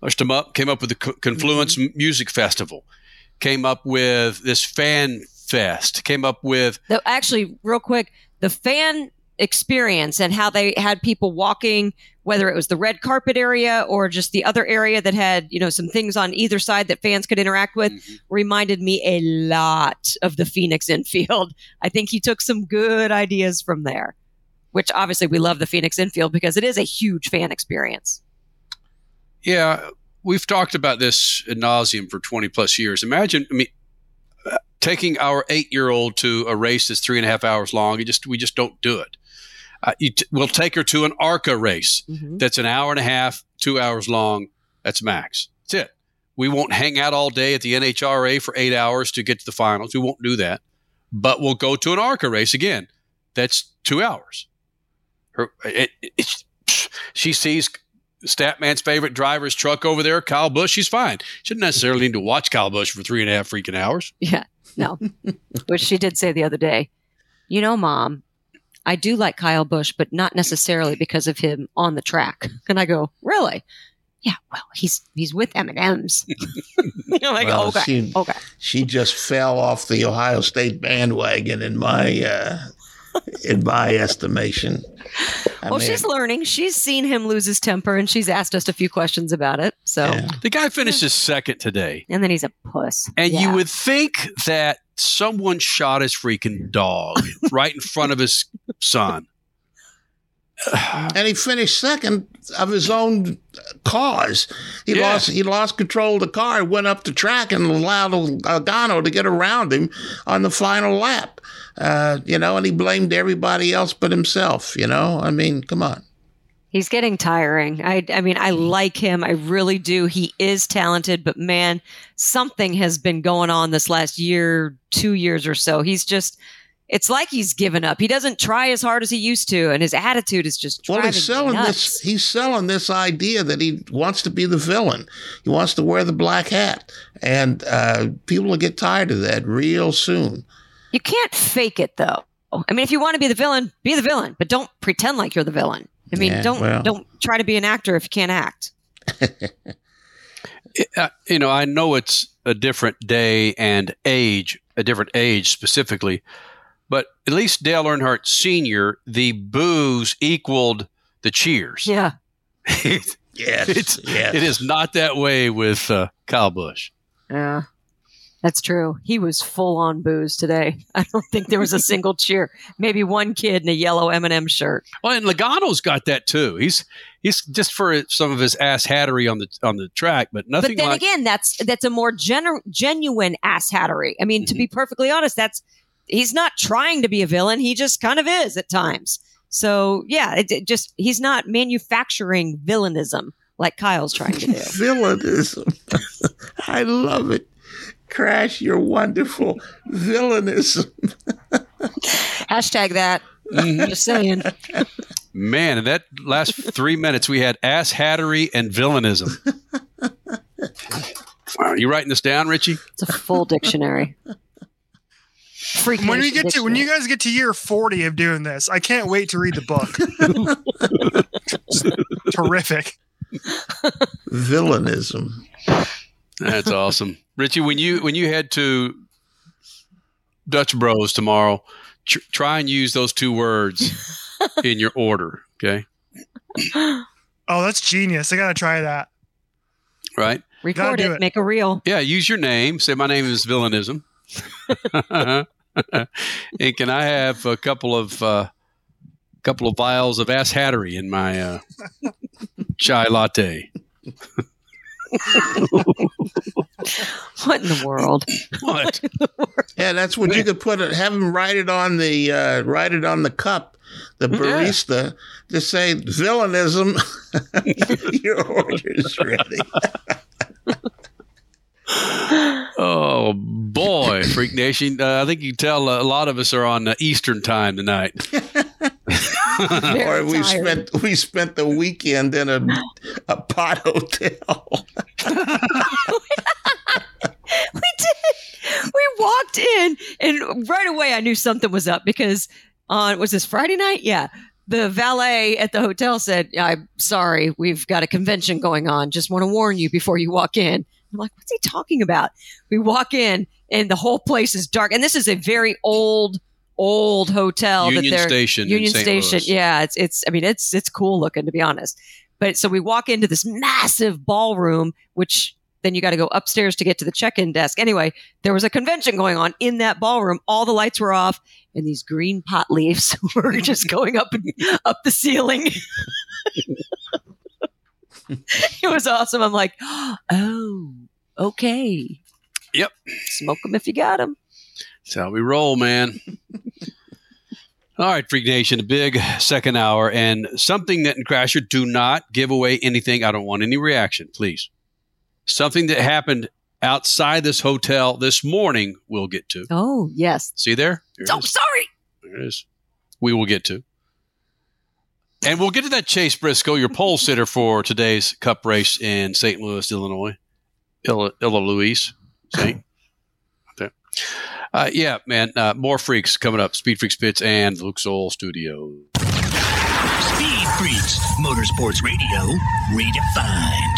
pushed them up, came up with the Co- Confluence M- Music Festival, came up with this fan fest, came up with Though actually, real quick, the fan experience and how they had people walking, whether it was the red carpet area or just the other area that had, you know, some things on either side that fans could interact with, mm-hmm. reminded me a lot of the Phoenix infield. I think he took some good ideas from there, which obviously we love the Phoenix infield because it is a huge fan experience. Yeah, we've talked about this ad nauseum for 20 plus years. Imagine, I mean, taking our eight year old to a race that's three and a half hours long. You just, we just don't do it. Uh, you t- we'll take her to an ARCA race mm-hmm. that's an hour and a half, two hours long. That's max. That's it. We won't hang out all day at the NHRA for eight hours to get to the finals. We won't do that. But we'll go to an ARCA race again. That's two hours. Her, eh, eh, eh, it, it, she sees Statman's favorite driver's truck over there, Kyle Busch. She's fine. She doesn't necessarily need to watch Kyle Busch for three and a half freaking hours. Yeah, no. Which she did say the other day. You know, mom, I do like Kyle Busch, but not necessarily because of him on the track. And I go, really? Yeah. Well, he's he's with M and M's. Like, Well, okay, she, okay. She just fell off the Ohio State bandwagon in my uh, in my estimation. I well, mean, she's learning. She's seen him lose his temper, and she's asked us a few questions about it. So, The guy finishes second today. and then he's a puss. And Yeah. you would think that someone shot his freaking dog right in front of his son. and he finished second of his own cause. He Yeah. lost he lost control of the car, went up the track, and allowed Logano to get around him on the final lap. Uh, you know, and he blamed everybody else but himself. You know, I mean, come on. He's getting tiring. I, I mean, I like him. I really do. He is talented, but man, something has been going on this last year, two years or so. He's just, It's like he's given up. He doesn't try as hard as he used to, and his attitude is just Well, he's selling this. He's selling this idea that he wants to be the villain. He wants to wear the black hat, and uh, people will get tired of that real soon. You can't fake it though. I mean, if you want to be the villain, be the villain, but don't pretend like you're the villain. I mean, Yeah, don't well. don't try to be an actor if you can't act. uh, you know, I know it's a different day and age, a different age specifically, but at least Dale Earnhardt Sr., the boos equaled the cheers. Yeah. yes, it's, yes. It is not that way with uh, Kyle Busch. Yeah. That's true. He was full on booze today. I don't think there was a single cheer. Maybe one kid in a yellow M&M shirt. Well, and Logano's got that too. He's he's just for some of his ass hattery on the on the track, but nothing but then like again, that's that's a more genu- genuine ass hattery. I mean, to be perfectly honest, that's he's not trying to be a villain. He just kind of is at times. So yeah, it, it just he's not manufacturing villainism like Kyle's trying to do. Villainism. I love it. Crash, you're wonderful. Villainism. Hashtag that. Mm-hmm. Just saying. man. In that last three minutes, we had ass hattery and villainism. Are you writing this down, Richie? It's a full dictionary. Freak when we Nation get to when you guys get to year 40 of doing this, I can't wait to read the book. Terrific. Villainism. That's awesome, Richie. When you when you head to Dutch Bros tomorrow, tr- try and use those two words in your order. Okay, Oh, that's genius. I got to try that. right? Record it, it. make a reel. Yeah, use your name. Say my name is Villainism. and can I have a couple of uh, couple of vials of ass hattery in my uh, chai latte? What in the world? What? Yeah, that's what you could put it. Have him write it on the uh, write it on the cup. The barista just say villainism. Your order's ready. Oh boy, Freak Nation! Uh, I think you can tell a lot of us are on uh, Eastern time tonight. or we spent we spent the weekend in a a pot hotel. we did. We walked in, and right away I knew something was up because on was this Friday night? Yeah. The valet at the hotel said, "I'm sorry, we've got a convention going on. Just want to warn you before you walk in." I'm like, "What's he talking about?" We walk in, and the whole place is dark. And this is a very old, old hotel. Union that they're, Station Union St. Station. Louis. Yeah, it's it's. I mean, it's it's cool looking to be honest. But so we walk into this massive ballroom, which then you got to go upstairs to get to the check-in desk. Anyway, there was a convention going on in that ballroom. All the lights were off, and these green pot leaves were just going up and up the ceiling. it was awesome. I'm like, oh, okay. Yep. Smoke them if you got them. That's how we roll, man. All right, Freak Nation, a big second hour and something that in Crasher, do not give away anything. I don't want any reaction, please. Something that happened outside this hotel this morning, we'll get to. Oh, yes. See there? There Oh, is. sorry. There it is. We will get to. And we'll get to that Chase Briscoe, your pole sitter for today's cup race in St. Louis, Illinois. Louise. St. Uh, yeah, man. Uh, more freaks coming up. Speed Freaks Pits and Lucas Oil Studio. Speed Freaks, Motorsports Radio, redefined.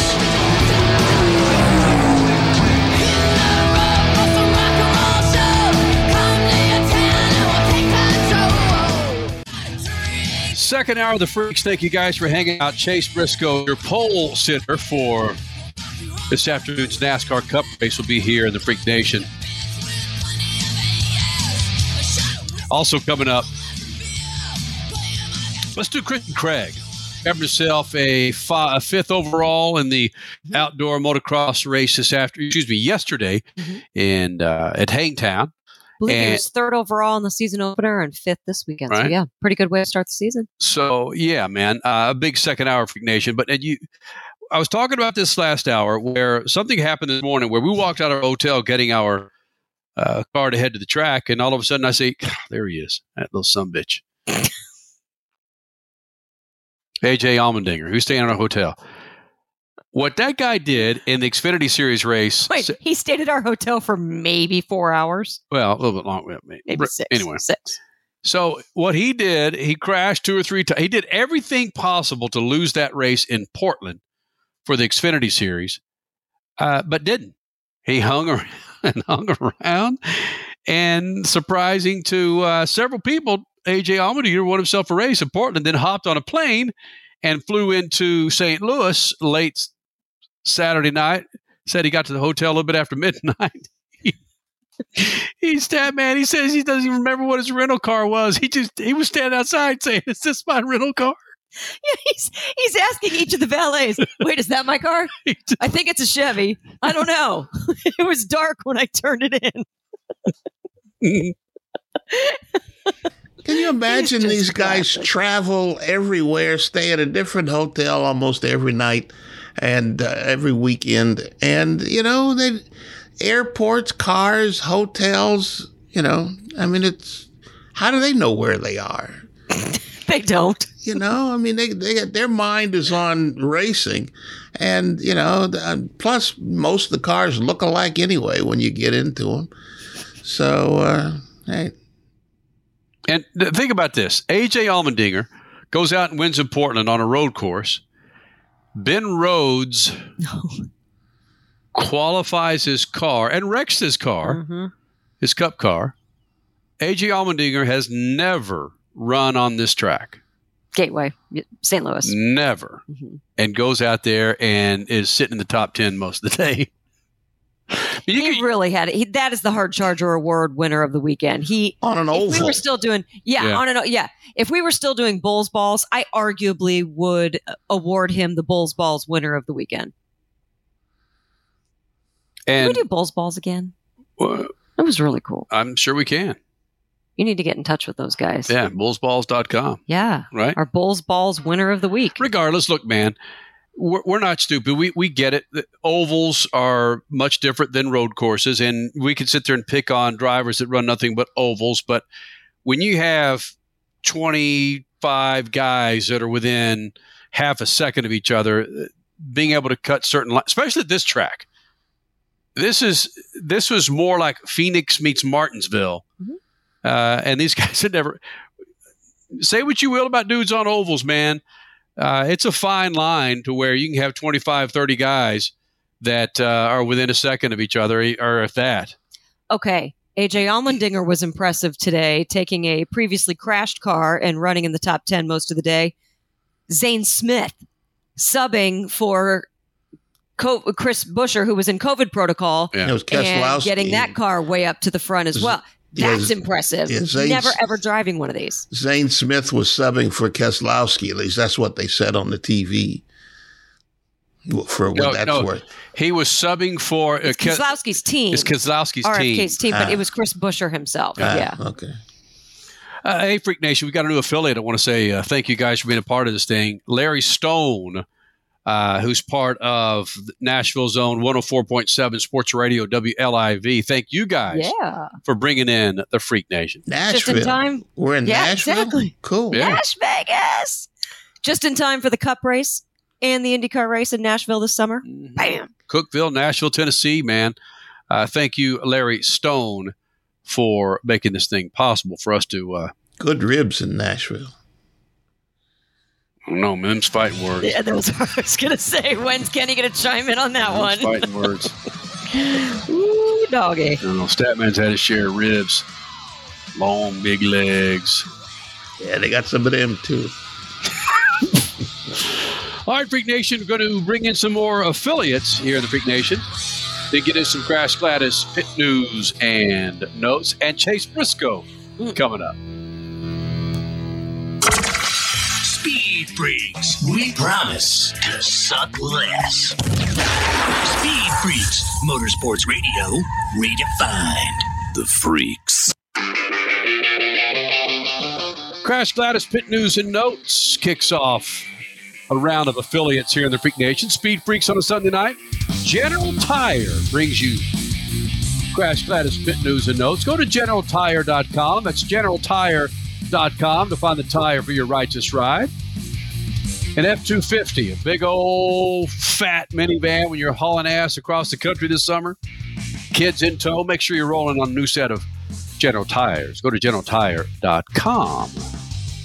Second hour of the Freaks. Thank you guys for hanging out. Chase Briscoe, your pole sitter for This afternoon's NASCAR Cup race will be here in the Freak Nation. Also coming up, let's do Christian Craig. Got himself a, fi- a fifth overall in the outdoor motocross race this after, excuse me, yesterday, and uh, at Hangtown. Believe he was third overall in the season opener and fifth this weekend. So yeah, pretty good way to start the season. So yeah, man, uh, a big second hour Freak Nation. But and you, I was talking about this last hour where something happened this morning where we walked out of our hotel getting our uh, car to head to the track, and all of a sudden I say, "There he is, that little son bitch." AJ Allmendinger, who's staying in our hotel. What that guy did in the Xfinity Series race, Wait, he stayed at our hotel for maybe four hours. well, a little bit longer, maybe, Maybe six. Anyway, Six. So what he did, he crashed two or three times. He did everything possible to lose that race in Portland for the Xfinity Series, uh, but didn't. He hung around and hung around, and surprising to uh, several people, AJ Allmendinger won himself a race in Portland, then hopped on a plane and flew into St. Louis late Saturday night. Said he got to the hotel a little bit after midnight. He's that man. He says he doesn't even remember what his rental car was. He just he was standing outside saying, "Is this my rental car?" Yeah, he's he's asking each of the valets, "Wait, is that my car? I think it's a Chevy. I don't know. it was dark when I turned it in." Can you imagine these guys travel everywhere, stay at a different hotel almost every night and uh, every weekend? And, you know, they airports, cars, hotels, you know, I mean, it's how do they know where they are? they don't. You know, I mean, they, they their mind is on racing, and you know, the, uh, plus most of the cars look alike anyway when you get into them. So, uh, hey, And think about this: AJ Allmendinger goes out and wins in Portland on a road course. Ben Rhodes qualifies his car and wrecks his car, mm-hmm. his Cup car. AJ Allmendinger has never run on this track, Gateway, St. Louis. never, mm-hmm. and goes out there and is sitting in the top ten most of the day. he really had it. He, that is the hard charger award winner of the weekend. He on an if we were still doing yeah, Yeah. on an old yeah. If we were still doing Bulls balls, I arguably would award him the Bulls balls winner of the weekend. Can we do Bulls balls again? uh, That was really cool. I'm sure we can. You need to get in touch with those guys. Yeah, bullsballs.com. Yeah. Right. Our Bulls balls winner of the week. regardless, look, man, we're, we're not stupid. We we get it. The ovals are much different than road courses, and we can sit there and pick on drivers that run nothing but ovals. But when you have twenty five guys that are within half a second of each other, uh, being able to cut certain lines, especially at this track. This is this was more like Phoenix meets Martinsville, uh, and these guys had never say what you will about dudes on ovals, man. Uh, it's a fine line to where you can have 25, 30 guys that uh, are within a second of each other, or if that. Okay. AJ Allmendinger was impressive today, taking a previously crashed car and running in the top 10 most of the day. Zane Smith subbing for Co- Chris Buescher, who was in COVID protocol, Yeah. It was and getting that car way up to the front as well. Yeah, That's Z- impressive. yeah, Zane's- Never ever driving one of these. Zane Smith was subbing for Keselowski. At least that's what they said on the TV. For what No, that's no, worth. He was subbing for uh, Ke- Keselowski's team. It's Keselowski's RFK's team, but Ah. it was Chris Buescher himself. Ah, yeah. Okay. Uh, hey, Freak Nation, we got a new affiliate. I want to say uh, thank you guys for being a part of this thing. Larry Stone, uh, who's part of Nashville Zone 104.7 Sports Radio WLIV. Thank you guys Yeah. for bringing in the Freak Nation. Just in time. We're in yeah, Nashville? Exactly. Cool. Yeah. Las Vegas. Just in time for the Cup race and the IndyCar race in Nashville this summer. Mm-hmm. Bam. Cookeville, Nashville, Tennessee, man. Uh, thank you, Larry Stone, for making this thing possible for us to. Uh, Good ribs in Nashville. I don't know, Mims fighting words. Yeah, that was what I was going to say. When's Kenny going to chime in on that one? Fighting words. Ooh, doggy. I don't know. Statman's had his share of ribs, long, big legs. Yeah, they got some of them too. All right, Freak Nation, we're going to bring in some more affiliates here in the Freak Nation. Then get in some Crash Gladys pit news and notes, and Chase Briscoe hmm. coming up. Speed Freaks, we promise to suck less. Speed Freaks, Motorsports Radio, redefined. The Freaks. Crash Gladys Pit News and Notes kicks off a round of affiliates here in the Freak Nation. Speed Freaks on a Sunday night. General Tire brings you Crash Gladys Pit News and Notes. Go to generaltire.com. That's generaltire.com to find the tire for your righteous ride. An F 250, a big old fat minivan when you're hauling ass across the country this summer. Kids in tow, make sure you're rolling on a new set of General Tires. Go to generaltire.com.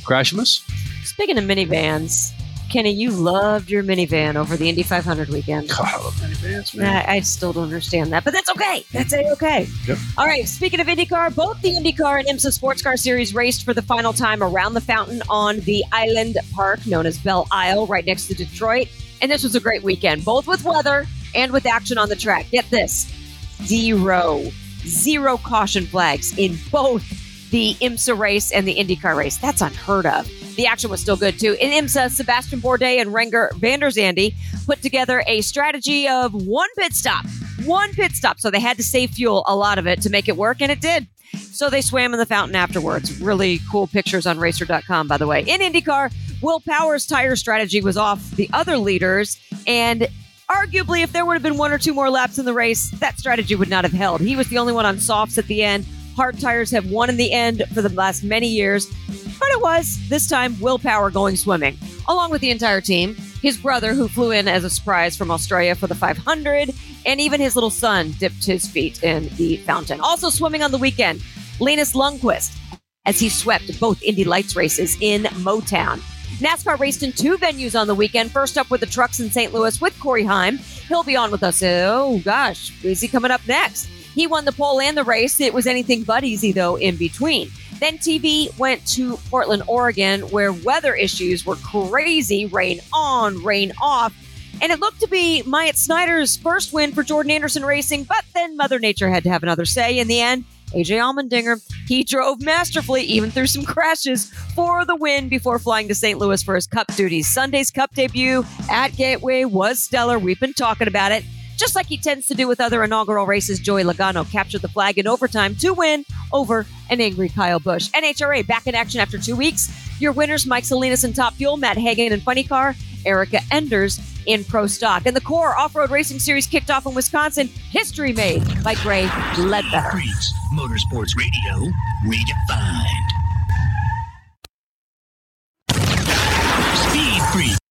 Crashimus? Speaking of minivans, Kenny, you loved your minivan over the Indy 500 weekend. God, I love minivans, man. I still don't understand that, but that's okay. That's okay. Yep. All right. Speaking of IndyCar, both the IndyCar and IMSA Sports Car Series raced for the final time around the fountain on the Island Park, known as Belle Isle, right next to Detroit. And this was a great weekend, both with weather and with action on the track. Get this: zero, zero caution flags in both the IMSA race and the IndyCar race. That's unheard of. The action was still good too. In IMSA, Sebastien Bourdais and Renger van der Zande put together a strategy of one pit stop, one pit stop. So they had to save fuel, a lot of it, to make it work, and it did. So they swam in the fountain afterwards. Really cool pictures on racer.com, by the way. In IndyCar, Will Power's tire strategy was off the other leaders, and arguably, if there would have been one or two more laps in the race, that strategy would not have held. He was the only one on softs at the end. Hard tires have won in the end for the last many years, but it was this time Will Power going swimming, along with the entire team. His brother, who flew in as a surprise from Australia for the 500, and even his little son dipped his feet in the fountain. Also swimming on the weekend, Linus Lundqvist, as he swept both Indy Lights races in Motown. NASCAR raced in two venues on the weekend. First up with the trucks in St. Louis with Corey Heim. He'll be on with us. Oh gosh, is he coming up next? He won the pole and the race. It was anything but easy though in between. Then TV went to Portland, Oregon, where weather issues were crazy rain on, rain off. And it looked to be Myatt Snider's first win for Jordan Anderson Racing, but then Mother Nature had to have another say. In the end, AJ Allmendinger, he drove masterfully, even through some crashes, for the win before flying to St. Louis for his Cup duties. Sunday's Cup debut at Gateway was stellar. We've been talking about it. Just like he tends to do with other inaugural races, Joey Logano captured the flag in overtime to win over an angry Kyle Busch. NHRA back in action after two weeks. Your winners, Mike Salinas in Top Fuel, Matt Hagan in Funny Car, Erica Enders in Pro Stock. And the Core Off-Road Racing Series kicked off in Wisconsin. History made by Gray Leadbetter. Motorsports Radio, redefined.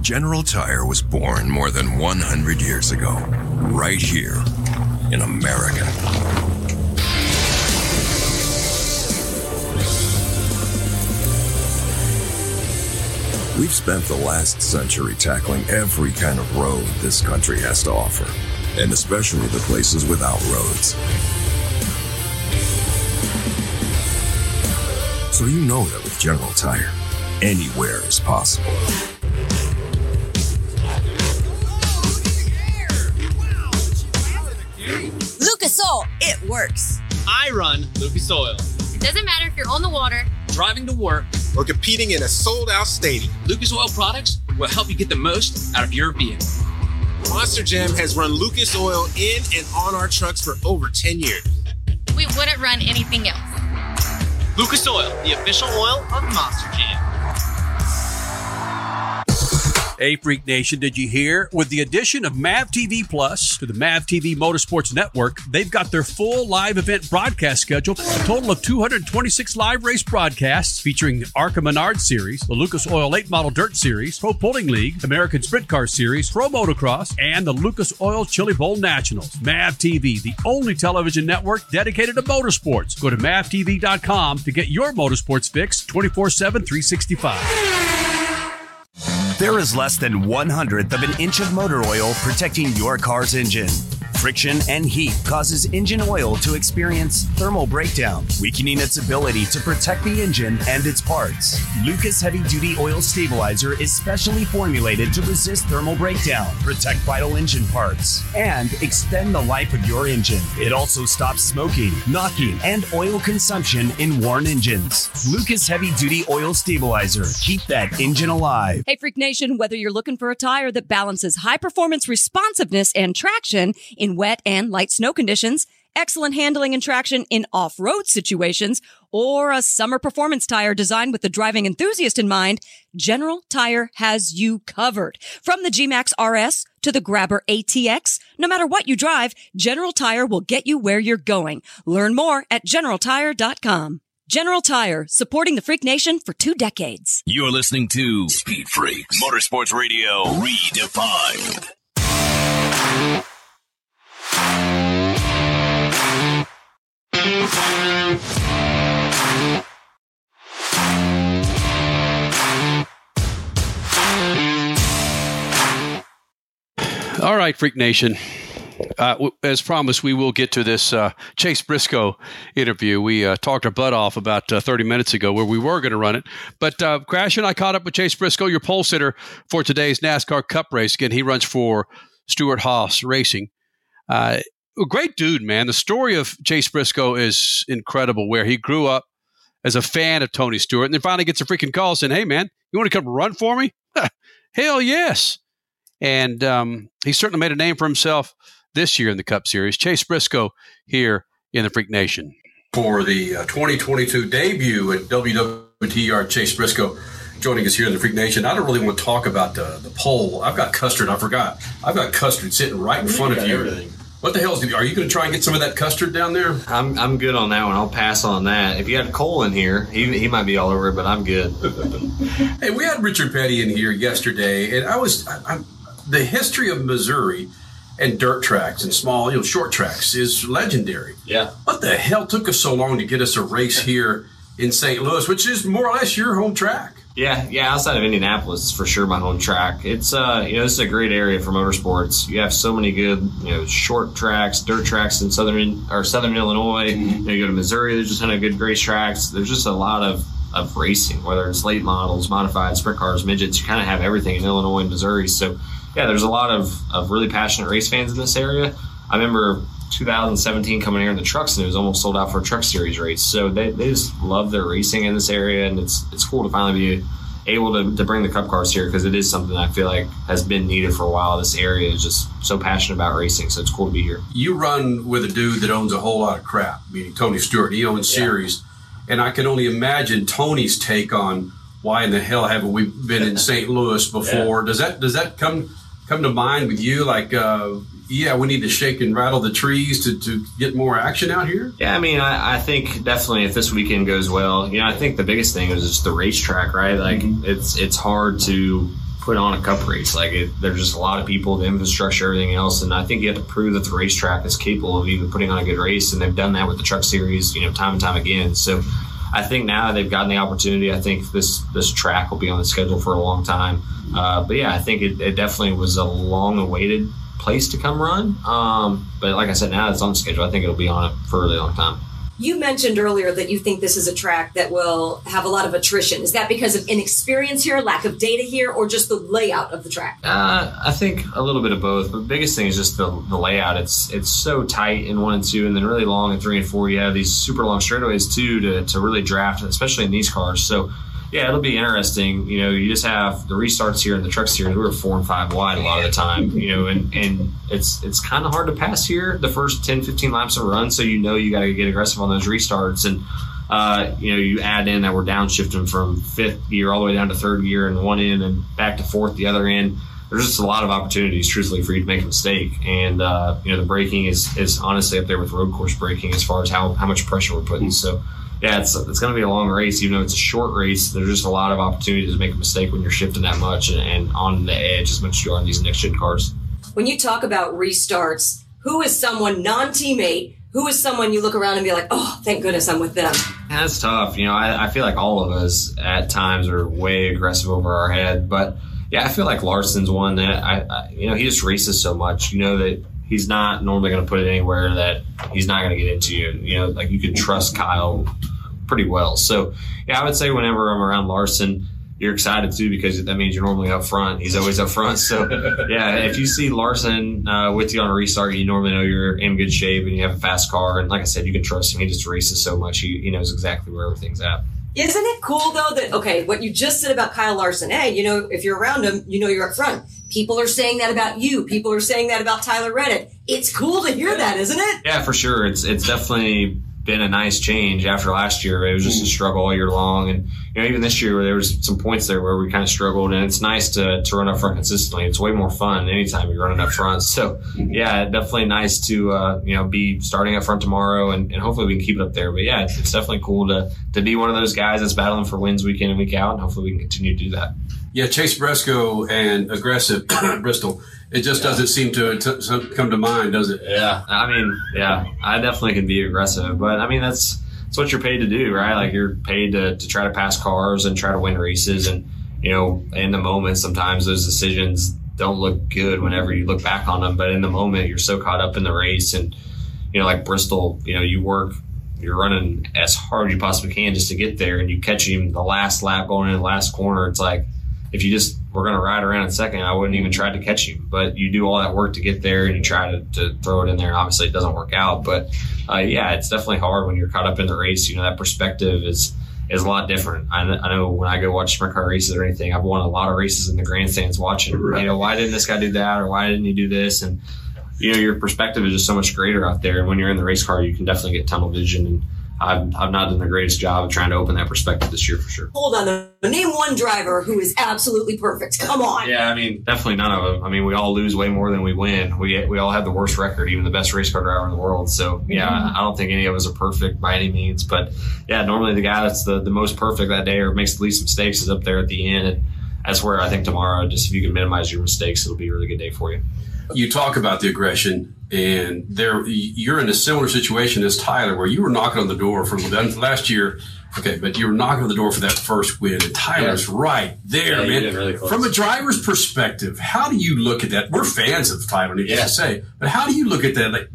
General Tire was born more than 100 years ago, right here in America. We've spent the last century tackling every kind of road this country has to offer, and especially the places without roads. So you know that with General Tire, anywhere is possible. Lucas Oil, it works. I run Lucas Oil. It doesn't matter if you're on the water, Driving to work, or competing in a sold out stadium. Lucas Oil products will help you get the most out of your vehicle. Monster Jam has run Lucas Oil in and on our trucks for over 10 years. we wouldn't run anything else. Lucas Oil, the official oil of Monster Jam. Hey, Freak Nation, did you hear? With the addition of MAV TV Plus to the MAV TV Motorsports Network, they've got their full live event broadcast schedule, a total of 226 live race broadcasts featuring the ARCA Menard Series, the Lucas Oil Late Model Dirt Series, Pro Pulling League, American Sprint Car Series, Pro Motocross, and the Lucas Oil Chili Bowl Nationals. MAV TV, the only television network dedicated to motorsports. Go to mavtv.com to get your motorsports fix 24 7, 365. There is less than one hundredth of an inch of motor oil protecting your car's engine. Friction and heat causes engine oil to experience thermal breakdown, weakening its ability to protect the engine and its parts. Lucas Heavy Duty Oil Stabilizer is specially formulated to resist thermal breakdown, protect vital engine parts, and extend the life of your engine. It also stops smoking, knocking, and oil consumption in worn engines. Lucas Heavy Duty Oil Stabilizer. Keep that engine alive. Hey, Freak Nation, whether you're looking for a tire that balances high performance responsiveness and traction in wet and light snow conditions, excellent handling and traction in off road situations, or a summer performance tire designed with the driving enthusiast in mind, General Tire has you covered. From the G-Max RS to the Grabber ATX, no matter what you drive, General Tire will get you where you're going. Learn more at generaltire.com. General Tire, supporting the Freak Nation for two decades. You're listening to Speed Freaks Motorsports Radio Redefined. All right, Freak Nation. Uh, as promised, we will get to this uh, Chase Briscoe interview. We uh, talked our butt off about uh, 30 minutes ago where we were going to run it. But uh, Crash and I caught up with Chase Briscoe, your pole sitter for today's NASCAR Cup race. Again, he runs for Stewart Haas Racing. Uh, a great dude, man. The story of Chase Briscoe is incredible, where he grew up as a fan of Tony Stewart and then finally gets a freaking call saying, Hey, man, you want to come run for me? Hell yes. And um, he certainly made a name for himself this year in the Cup Series. Chase Briscoe here in the Freak Nation. For the uh, 2022 debut at WWTR, Chase Briscoe joining us here in the Freak Nation. I don't really want to talk about the, the pole. I've got custard. I forgot. I've got custard sitting right in front of you. everything. What the hell is? Are you going to try and get some of that custard down there? I'm, I'm good on that one. I'll pass on that. If you had Cole in here, he, he might be all over it, but I'm good. Hey, we had Richard Petty in here yesterday, and I was I, I, the history of Missouri and dirt tracks and small, you know, short tracks is legendary. Yeah. What the hell took us so long to get us a race here in St. Louis, which is more or less your home track? Yeah, yeah. Outside of Indianapolis, for sure my home track. It's uh, you know, this is a great area for motorsports. You have so many good, you know, short tracks, dirt tracks in southern or southern Illinois. You, know, you go to Missouri, there's just a ton of good race tracks. There's just a lot of of racing, whether it's late models, modified sprint cars, midgets. You kind of have everything in Illinois and Missouri. So, yeah, there's a lot of of really passionate race fans in this area. I remember 2017 coming here in the trucks and it was almost sold out for a truck series race. So they, they just love their racing in this area and it's it's cool to finally be able to, to bring the cup cars here because it is something I feel like has been needed for a while. This area is just so passionate about racing, so it's cool to be here. You run with a dude that owns a whole lot of crap, meaning Tony Stewart. He owns series, and I can only imagine Tony's take on why in the hell haven't we been in St. Louis before? Does that does that come come to mind with you? Like, uh, yeah, we need to shake and rattle the trees to, to get more action out here. Yeah, I mean, I, I think definitely if this weekend goes well, you know, I think the biggest thing is just the racetrack, right? Like, it's it's hard to put on a cup race. Like, it, there's just a lot of people, the infrastructure, everything else, and I think you have to prove that the racetrack is capable of even putting on a good race, and they've done that with the Truck Series, you know, time and time again. So. I think now they've gotten the opportunity. I think this this track will be on the schedule for a long time. Uh, but yeah, I think it, it definitely was a long awaited place to come run. Um, but like I said, now it's on the schedule. I think it'll be on it for a really long time. You mentioned earlier that you think this is a track that will have a lot of attrition. Is that because of inexperience here, lack of data here, or just the layout of the track? Uh, I think a little bit of both. But the biggest thing is just the, the layout. It's it's so tight in one and two, and then really long in three and four. You have these super long straightaways too to, to really draft, especially in these cars. So yeah, it'll be interesting. You know, you just have the restarts here and the truck series. We were four and five wide a lot of the time, you know, and, and it's it's kind of hard to pass here the first 10, 15 laps of a run. So you know you got to get aggressive on those restarts. And uh, you know, you add in that we're downshifting from fifth gear all the way down to third gear and one end and back to fourth the other end. There's just a lot of opportunities, truthfully, for you to make a mistake. And, uh, you know, the braking is, is honestly up there with road course braking as far as how, how much pressure we're putting. So, yeah, it's, it's going to be a long race, even though it's a short race. There's just a lot of opportunities to make a mistake when you're shifting that much and, and on the edge as much as you are on these next gen cars. When you talk about restarts, who is someone non teammate? Who is someone you look around and be like, oh, thank goodness I'm with them? That's tough. You know, I, I feel like all of us at times are way aggressive over our head. But yeah, I feel like Larson's one that I, I you know, he just races so much. You know that he's not normally going to put it anywhere that he's not going to get into you. You know, like you can trust Kyle pretty well. So yeah, I would say whenever I'm around Larson, you're excited too because that means you're normally up front. He's always up front. So yeah, if you see Larson uh, with you on a restart, you normally know you're in good shape and you have a fast car. And like I said, you can trust him. He just races so much. He, he knows exactly where everything's at. Isn't it cool though that okay, what you just said about Kyle Larson? Hey, you know, if you're around him, you know you're up front. People are saying that about you. People are saying that about Tyler Reddick. It's cool to hear that, isn't it? Yeah, for sure. It's it's definitely been a nice change after last year. It was just a struggle all year long, and you know even this year there was some points there where we kind of struggled. And it's nice to to run up front consistently. It's way more fun anytime you're running up front. So yeah, definitely nice to uh, you know be starting up front tomorrow, and, and hopefully we can keep it up there. But yeah, it's, it's definitely cool to to be one of those guys that's battling for wins week in and week out, and hopefully we can continue to do that. Yeah, Chase Briscoe and aggressive Bristol. It just doesn't seem to, to come to mind, does it? Yeah, I mean, yeah, I definitely can be aggressive, but I mean that's that's what you're paid to do, right? Like you're paid to, to try to pass cars and try to win races, and you know, in the moment, sometimes those decisions don't look good whenever you look back on them, but in the moment, you're so caught up in the race, and you know, like Bristol, you know, you work. You're running as hard as you possibly can just to get there, and you catch him the last lap going in the last corner. It's like if you just were going to ride around in second, I wouldn't even try to catch you. But you do all that work to get there and you try to, to throw it in there. Obviously, it doesn't work out. But uh, yeah, it's definitely hard when you're caught up in the race. You know, that perspective is is a lot different. I, I know when I go watch sprint car races or anything, I've won a lot of races in the grandstands watching, you know, why didn't this guy do that or why didn't he do this? And, you know, your perspective is just so much greater out there. And when you're in the race car, you can definitely get tunnel vision and I've, I've not done the greatest job of trying to open that perspective this year for sure. Hold on, though. name one driver who is absolutely perfect. Come on. Yeah, I mean, definitely none of them. I mean, we all lose way more than we win. We we all have the worst record, even the best race car driver in the world. So yeah, Mhm. I don't think any of us are perfect by any means. But yeah, normally the guy that's the, the most perfect that day or makes the least mistakes is up there at the end. And that's where I think tomorrow, just if you can minimize your mistakes, it'll be a really good day for you. You talk about the aggression, and there you're in a similar situation as Tyler, where you were knocking on the door for last year. Okay, but you were knocking on the door for that first win, and Tyler's right there, Yeah, man. really. From a driver's perspective, how do you look at that? We're fans of Tyler, needless to say, but how do you look at that? Like,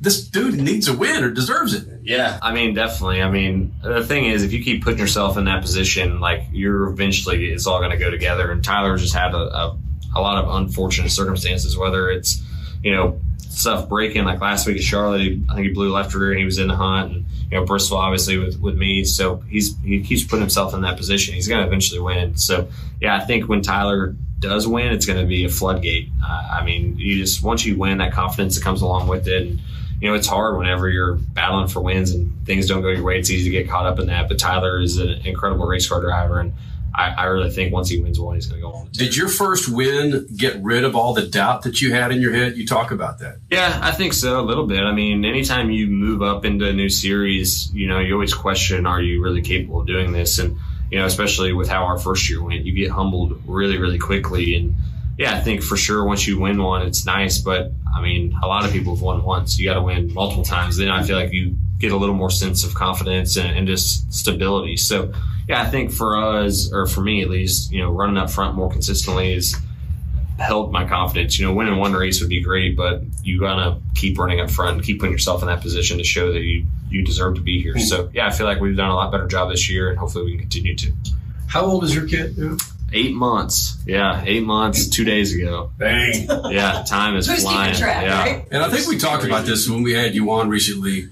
this dude needs a win or deserves it. Yeah, I mean, definitely. I mean, the thing is, if you keep putting yourself in that position, like you're eventually, it's all going to go together. And Tyler just had a, a, a lot of unfortunate circumstances, whether it's, you know, stuff breaking like last week at Charlotte. He, I think he blew left rear and he was in the hunt. And, you know, Bristol obviously with, with me. So he's, he keeps putting himself in that position. He's going to eventually win. So yeah, I think when Tyler does win, it's going to be a floodgate. Uh, I mean, you just, once you win, that confidence that comes along with it. And, you know, it's hard whenever you're battling for wins and things don't go your way. It's easy to get caught up in that. But Tyler is an incredible race car driver, and I, I really think once he wins one, he's going to go on. Did your first win get rid of all the doubt that you had in your head? You talk about that. Yeah, I think so a little bit. I mean, anytime you move up into a new series, you know, you always question, are you really capable of doing this? And you know, especially with how our first year went, you get humbled really, really quickly. And yeah, I think for sure once you win one, it's nice. But I mean, a lot of people have won once. You got to win multiple times. Then I feel like you get a little more sense of confidence and, and just stability. So yeah, I think for us, or for me at least, you know, running up front more consistently is helped my confidence. You know, winning one race would be great, but you gotta keep running up front and keep putting yourself in that position to show that you you deserve to be here. Hmm. So yeah, I feel like we've done a lot better job this year, and hopefully we can continue to. How old is your kid? Now? Eight months. Yeah, eight months. Two days ago. Dang. Yeah, time is Who's flying. track, yeah. right? And I think we talked about this when we had you on recently.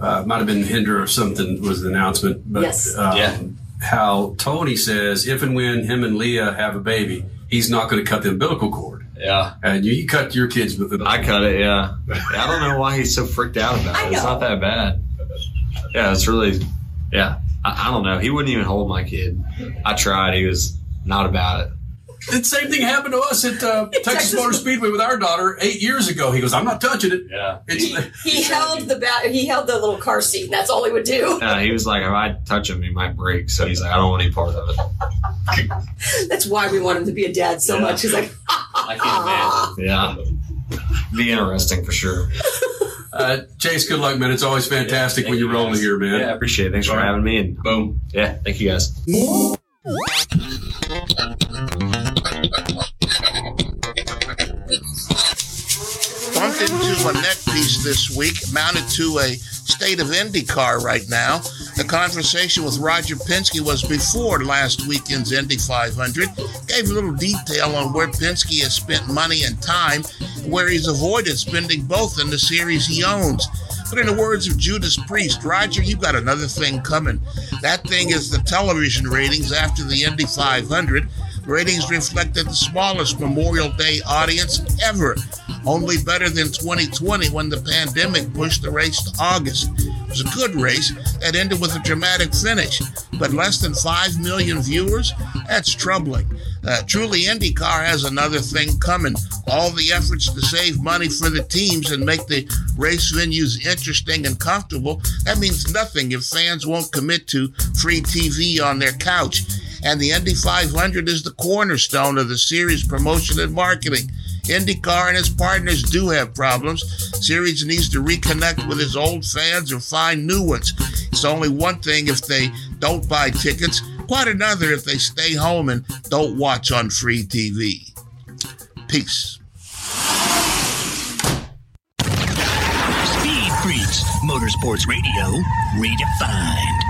Uh, might have been Hinder or something was the announcement, but Yes. um, Yeah. how Tony says if and when him and Leah have a baby, he's not going to cut the umbilical cord. Yeah. And you, you cut your kids. With it. I cut it. Yeah. Yeah, I don't know why he's so freaked out about it. It's not that bad. Yeah, it's really Yeah, I, I don't know. He wouldn't even hold my kid. I tried. He was not about it. The same thing happened to us at uh, Texas Motor Speedway with our daughter eight years ago. He goes, "I'm not touching it." Yeah, he, he held the ba- he held the little car seat. And that's all he would do. Uh, he was like, if I touch him, he might break. So he's like, I don't want any part of it. That's why we want him to be a dad so Yeah. much. He's like, I can't imagine. Yeah, be interesting for sure. Uh, Chase, good luck, man. It's always fantastic when you roll here, man. Yeah, I appreciate it. Thanks for having me. And boom. Yeah, thank you guys. Bumped into a neck piece this week, mounted to a state of IndyCar right now. The conversation with Roger Penske was before last weekend's Indy 500. Gave a little detail on where Penske has spent money and time, where he's avoided spending both in the series he owns. But in the words of Judas Priest, Roger, you've got another thing coming. That thing is the television ratings after the Indy 500. Ratings reflected the smallest Memorial Day audience ever, only better than 2020 when the pandemic pushed the race to August. It was a good race that ended with a dramatic finish, but less than 5 million viewers? That's troubling. Uh, truly, IndyCar has another thing coming. All the efforts to save money for the teams and make the race venues interesting and comfortable, that means nothing if fans won't commit to free TV on their couch. And the Indy 500 is the cornerstone of the series promotion and marketing. IndyCar and its partners do have problems. Series needs to reconnect with its old fans or find new ones. It's only one thing if they don't buy tickets, quite another if they stay home and don't watch on free TV. Peace. Speed Freaks, Motorsports Radio, redefined.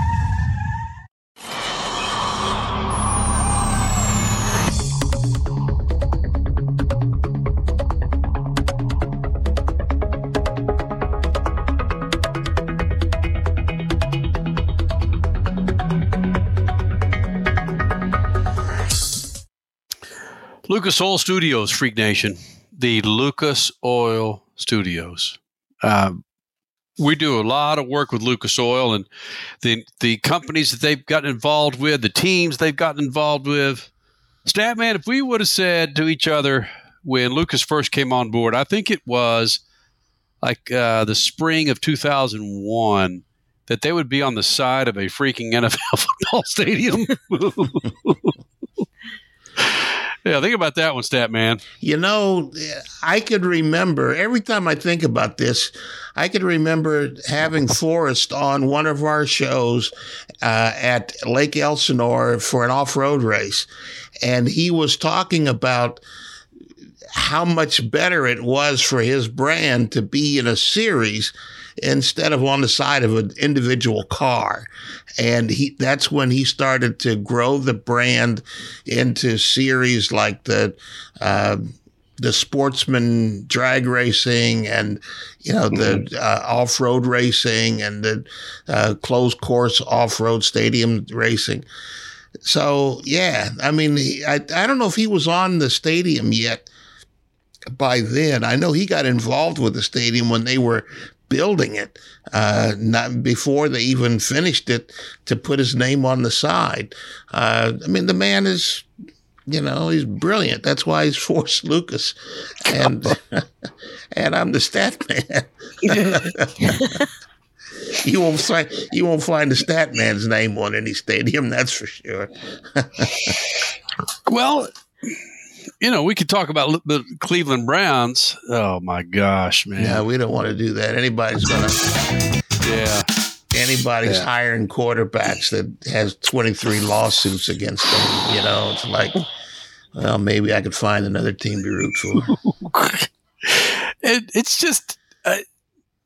Lucas Oil Studios, Freak Nation. The Lucas Oil Studios. Um, we do a lot of work with Lucas Oil and the the companies that they've gotten involved with, the teams they've gotten involved with. Statman, if we would have said to each other when Lucas first came on board, I think it was like uh, the spring of 2001, that they would be on the side of a freaking NFL football stadium. yeah, think about that one, Statman. You know, I could remember every time I think about this, I could remember having Forrest on one of our shows uh, at Lake Elsinore for an off road race. And he was talking about how much better it was for his brand to be in a series instead of on the side of an individual car. And he that's when he started to grow the brand into series like the uh, the sportsman drag racing and you know the uh, off-road racing and the uh, closed course off-road stadium racing. So yeah, I mean, he, I I don't know if he was on the stadium yet by then. I know he got involved with the stadium when they were building it, uh, not before they even finished it to put his name on the side. Uh, I mean, the man is, you know, he's brilliant. That's why he's Forrest Lucas, and and I'm the stat man. you won't find you won't find the stat man's name on any stadium. That's for sure. well, you know, we could talk about the Cleveland Browns. Oh my gosh, man! Yeah, we don't want to do that. Anybody's gonna. Yeah. Anybody's Yeah. hiring quarterbacks that has 23 lawsuits against them. You know, it's like, well, maybe I could find another team to root for. It, it's just uh,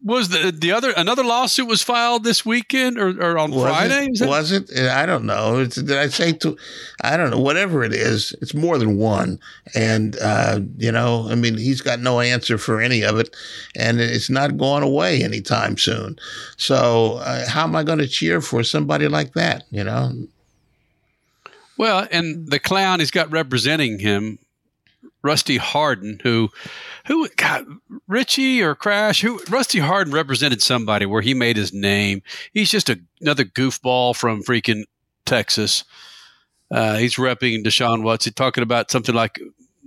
was the the other another lawsuit was filed this weekend or, or on Was Friday? It? Was it? I don't know. It's, did I say to? I don't know. Whatever it is, it's more than one. And uh, you know, I mean, he's got no answer for any of it, and it's not going away anytime soon. So, uh, how am I going to cheer for somebody like that? You know, Well, and the clown he's got representing him Rusty Hardin, who, who, God, Richie or Crash, who Rusty Hardin represented somebody where he made his name. He's just a, another goofball from freaking Texas. Uh, he's repping Deshaun Watson, talking about something like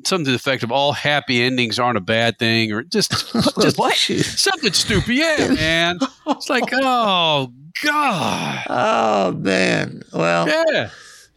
something to the effect of all happy endings aren't a bad thing, or just just what something stupid. Yeah, man. It's like, oh god. Oh man. Well, yeah.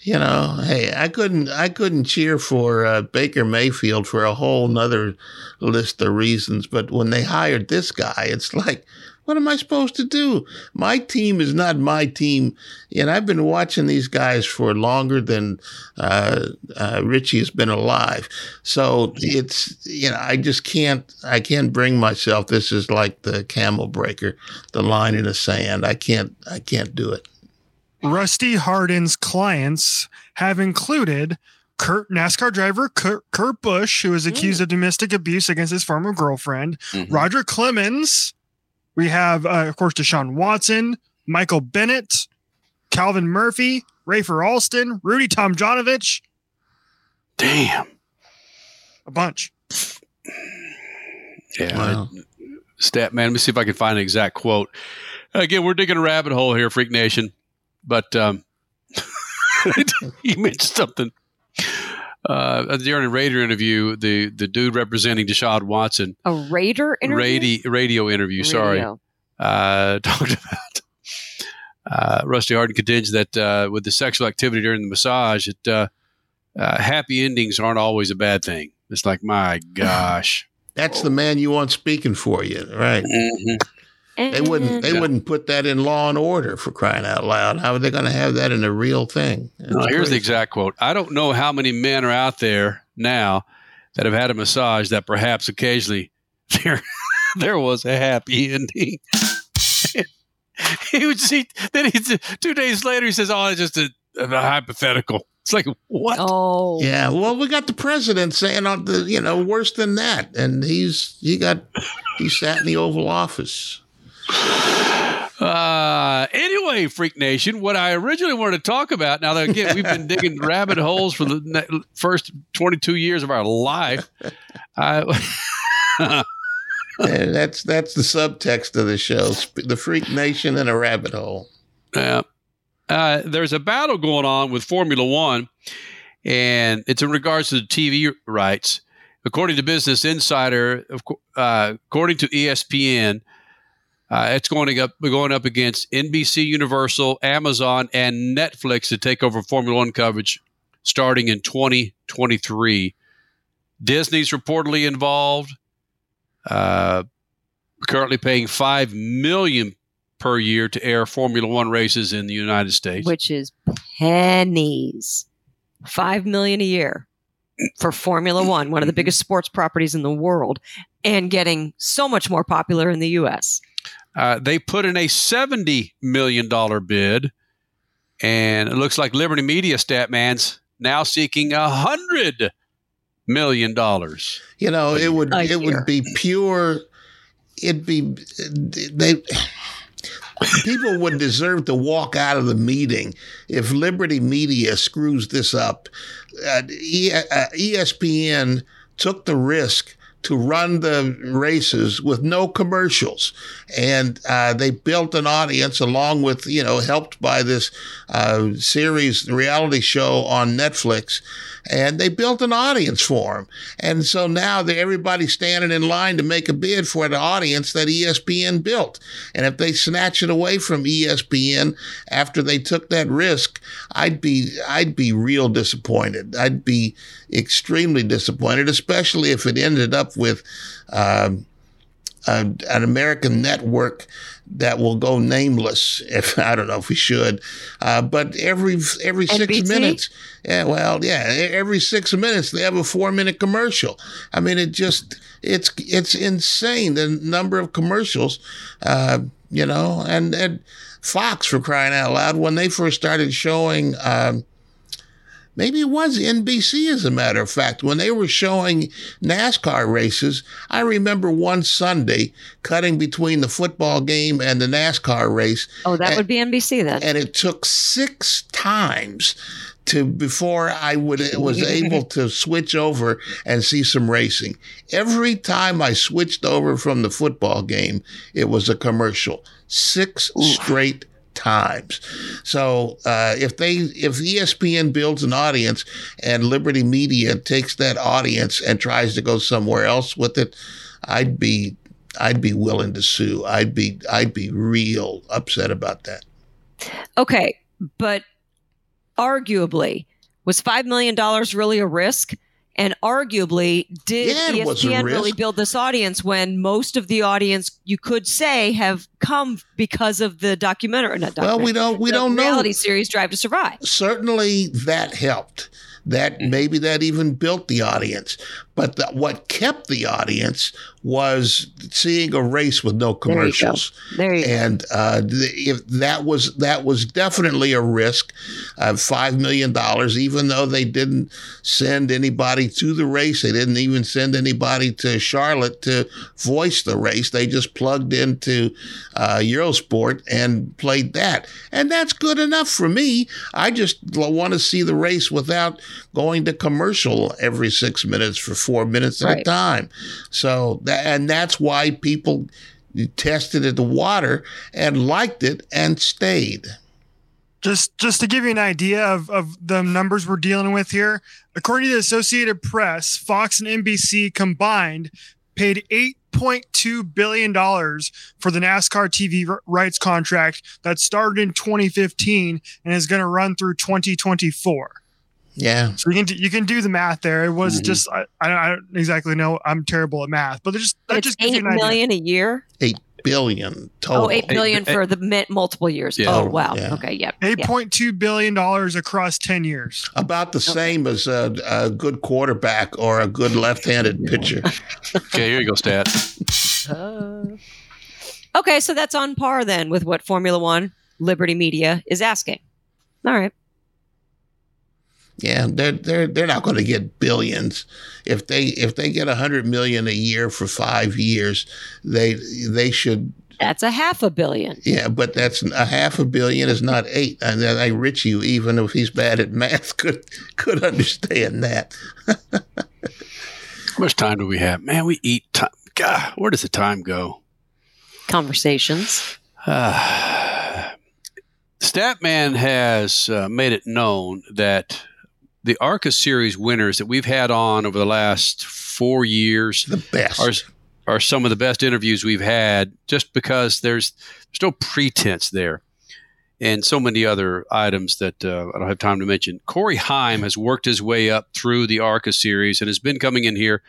You know, hey, I couldn't, I couldn't cheer for uh, Baker Mayfield for a whole nother list of reasons. But when they hired this guy, it's like, what am I supposed to do? My team is not my team, and I've been watching these guys for longer than uh, uh, Richie has been alive. So it's you know I just can't I can't bring myself. This is like the camel breaker, the line in the sand. I can't I can't do it. Rusty Hardin's clients have included Kurt, NASCAR driver Kurt, Kurt Busch, who was accused of domestic abuse against his former girlfriend, Mm-hmm. Roger Clemens. We have, uh, of course, Deshaun Watson, Michael Bennett, Calvin Murphy, Rafer Alston, Rudy Tomjanovich. Damn. A bunch. Yeah. Wow. Stat man, let me see if I can find an exact quote. Again, we're digging a rabbit hole here, Freak Nation. But um, he mentioned something. Uh, during a Raider interview, the, the dude representing Deshaun Watson, A Raider interview. radio, radio interview, sorry, uh, talked about uh, Rusty Hardin contends that uh, with the sexual activity during the massage, that uh, uh, happy endings aren't always a bad thing. It's like, my gosh. That's the man you want speaking for you, right? They wouldn't. They Yeah. wouldn't put that in Law and Order for crying out loud. How are they going to have that in a real thing? It's No, here's the exact quote. I don't know how many men are out there now that have had a massage that perhaps occasionally there there was a happy ending. he would see then he two days later he says, "Oh, it's just a, a hypothetical." It's like what? Oh, Yeah, well, we got the president saying, uh, the, you know, worse than that, and he's he got he sat in the Oval Office. Uh, anyway, Freak Nation, what I originally wanted to talk about. Now, that again, we've been digging rabbit holes for the ne- first 22 years of our life. I, And that's that's the subtext of the show: the Freak Nation and a rabbit hole. Yeah. Uh, there's a battle going on with Formula One, and it's in regards to the TV rights. According to Business Insider, uh, according to ESPN, uh, it's going up going up against NBC, Universal, Amazon, and Netflix to take over Formula One coverage starting in 2023. Disney's reportedly involved. Uh, currently paying five million per year to air Formula One races in the United States. which is pennies. Five million a year for Formula One, one of the biggest sports properties in the world, and getting so much more popular in the U.S. Uh, they put in a seventy million dollar bid, and it looks like Liberty Media Statman's now seeking a hundred million dollars. You know, it would A it year. would be pure. It'd be they. People would deserve to walk out of the meeting if Liberty Media screws this up. Uh, e- uh, ESPN took the risk to run the races with no commercials, and uh, they built an audience along with you know helped by this uh, series reality show on Netflix, and they built an audience for them. And so now everybody's standing in line to make a bid for the audience that ESPN built. And if they snatch it away from ESPN after they took that risk, I'd be I'd be real disappointed. I'd be extremely disappointed, especially if it ended up with. Um, a, an American network that will go nameless. If I don't know if we should, uh, but every every six NBC? minutes, yeah, well, yeah, every six minutes they have a four minute commercial. I mean, it just it's it's insane the number of commercials, uh, you know, and and Fox for crying out loud when they first started showing. Um, Maybe it was NBC, as a matter of fact. When they were showing NASCAR races, I remember one Sunday cutting between the football game and the NASCAR race. Oh, that and- would be NBC then. And it took six times to before I would was able to switch over and see some racing. Every time I switched over from the football game, it was a commercial. Six straight times. So uh, if they if ESPN builds an audience and Liberty Media takes that audience and tries to go somewhere else with it, I'd be I'd be willing to sue. I'd be I'd be real upset about that. Okay, but arguably, was $5 million really a risk? And arguably, did Yeah, ESPN really build this audience when most of the audience, you could say, have come because of the documentary? Not Well, we don't we the don't know. reality series Drive to Survive. certainly that helped. That mm-hmm. maybe that even built the audience. But the, what kept the audience was seeing a race with no There you go. commercials. There you and uh, th- if that was that was definitely a risk of five million dollars, even though they didn't send anybody to the race, they didn't even send anybody to Charlotte to voice the race. They just plugged into uh, Eurosport and played that, and that's good enough for me. I just want to see the race without going to commercial every six minutes for four minutes at a time. So that and that's why people tested it the water and liked it and stayed. Just just to give you an idea of, of the numbers we're dealing with here, according to the Associated Press, Fox and NBC combined paid eight point two billion dollars for the NASCAR TV rights contract that started in 2015 and is going to run through 2024. Yeah. So you can do, you can do the math there. It was Mhm. just I, I don't- exactly know. I'm terrible at math, but it just that It's just gives you eight an idea. a year. Eight billion total. Oh, eight billion for the multiple years. Yeah. Oh, wow. Yeah. Okay, yep. Eight yep. point two billion dollars across ten years. About the same as a, a good quarterback or a good left-handed pitcher. Okay, here you go, stat. Okay, so that's on par then with what Formula One, Liberty Media is asking. All right. Yeah, they're they're they're not going to get billions. If they if they get a hundred million a year for five years, they they should. That's a half a billion. Yeah, but that's a half a billion is not eight. And then I Richie, even if he's bad at math, could could understand that. How much time do we have? Man, we eat time. God, where does the time go? Conversations. Uh, Statman has uh, made it known that the ARCA series winners that we've had on over the last four years the best are, are some of the best interviews we've had just because there's there's no pretense there and so many other items that uh, I don't have time to mention. Corey Heim has worked his way up through the ARCA series and has been coming in here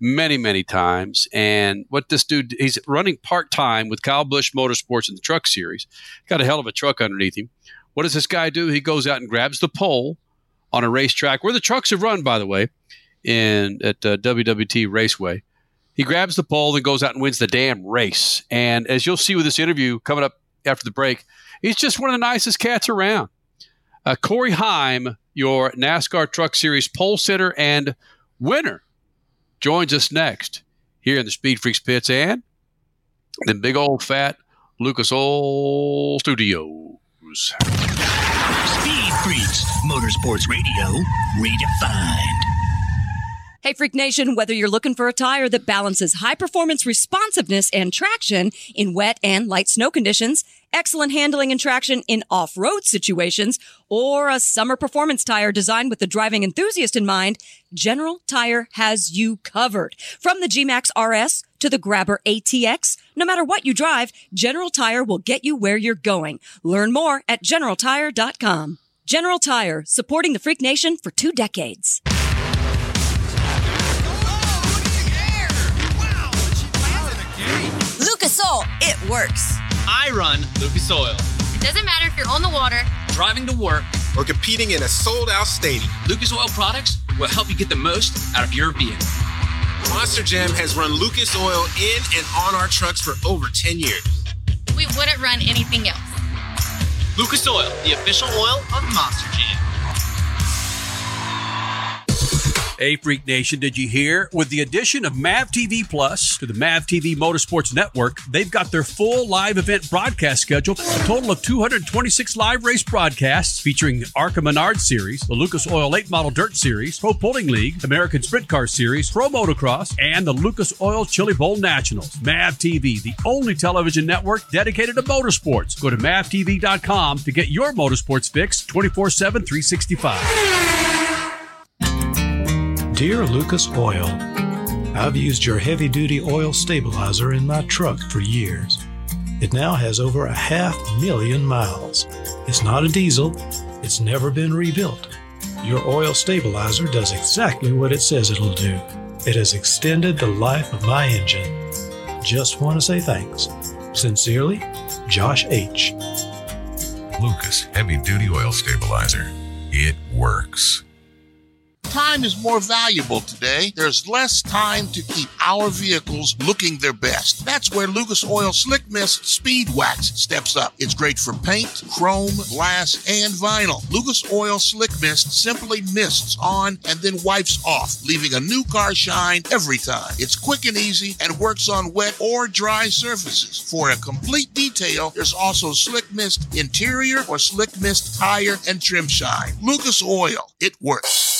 many, many times. And what this dude, he's running part time with Kyle Busch Motorsports in the truck series. Got a hell of a truck underneath him. What does this guy do? He goes out and grabs the pole on a racetrack where the trucks have run, by the way, in at uh, WWT Raceway. He grabs the pole and goes out and wins the damn race. And as you'll see with this interview coming up after the break, he's just one of the nicest cats around. Uh, Corey Heim, your NASCAR Truck Series pole sitter and winner, joins us next here in the Speed Freaks pits and the big old fat Lucas Oil Studios. Speed Freaks, Motorsports Radio, redefined. Hey, Freak Nation, whether you're looking for a tire that balances high performance responsiveness and traction in wet and light snow conditions, excellent handling and traction in off road situations, or a summer performance tire designed with the driving enthusiast in mind, General Tire has you covered. From the G-Max RS to the Grabber ATX, no matter what you drive, General Tire will get you where you're going. Learn more at generaltire.com. General Tire, supporting the Freak Nation for two decades. Lucas Oil, it works. I run Lucas Oil. It doesn't matter if you're on the water, Driving to work, or competing in a sold out stadium. Lucas Oil products will help you get the most out of your vehicle. Monster Jam has run Lucas Oil in and on our trucks for over 10 years. we wouldn't run anything else. Lucas Oil, the official oil of Monster Jam. Hey, Freak Nation, did you hear? With the addition of MAV TV Plus to the MAV TV Motorsports Network, they've got their full live event broadcast schedule, a total of 226 live race broadcasts featuring the ARCA Menard Series, the Lucas Oil Late Model Dirt Series, Pro Pulling League, American Sprint Car Series, Pro Motocross, and the Lucas Oil Chili Bowl Nationals. MAV TV, the only television network dedicated to motorsports. Go to mavtv.com to get your motorsports fix 24 7, 365. Dear Lucas Oil, I've used your heavy duty oil stabilizer in my truck for years. It now has over a half million miles. It's not a diesel, it's never been rebuilt. Your oil stabilizer does exactly what it says it'll do. It has extended the life of my engine. Just want to say thanks. Sincerely, Josh H. Lucas Heavy Duty Oil Stabilizer. It works. Time is more valuable today. There's less time to keep our vehicles looking their best. That's where Lucas Oil Slick Mist Speed Wax steps up. It's great for paint, chrome, glass, and vinyl. Lucas Oil Slick Mist simply mists on and then wipes off, leaving a new car shine every time. It's quick and easy and works on wet or dry surfaces. For a complete detail, there's also Slick Mist Interior or Slick Mist Tire and Trim Shine. Lucas Oil, it works.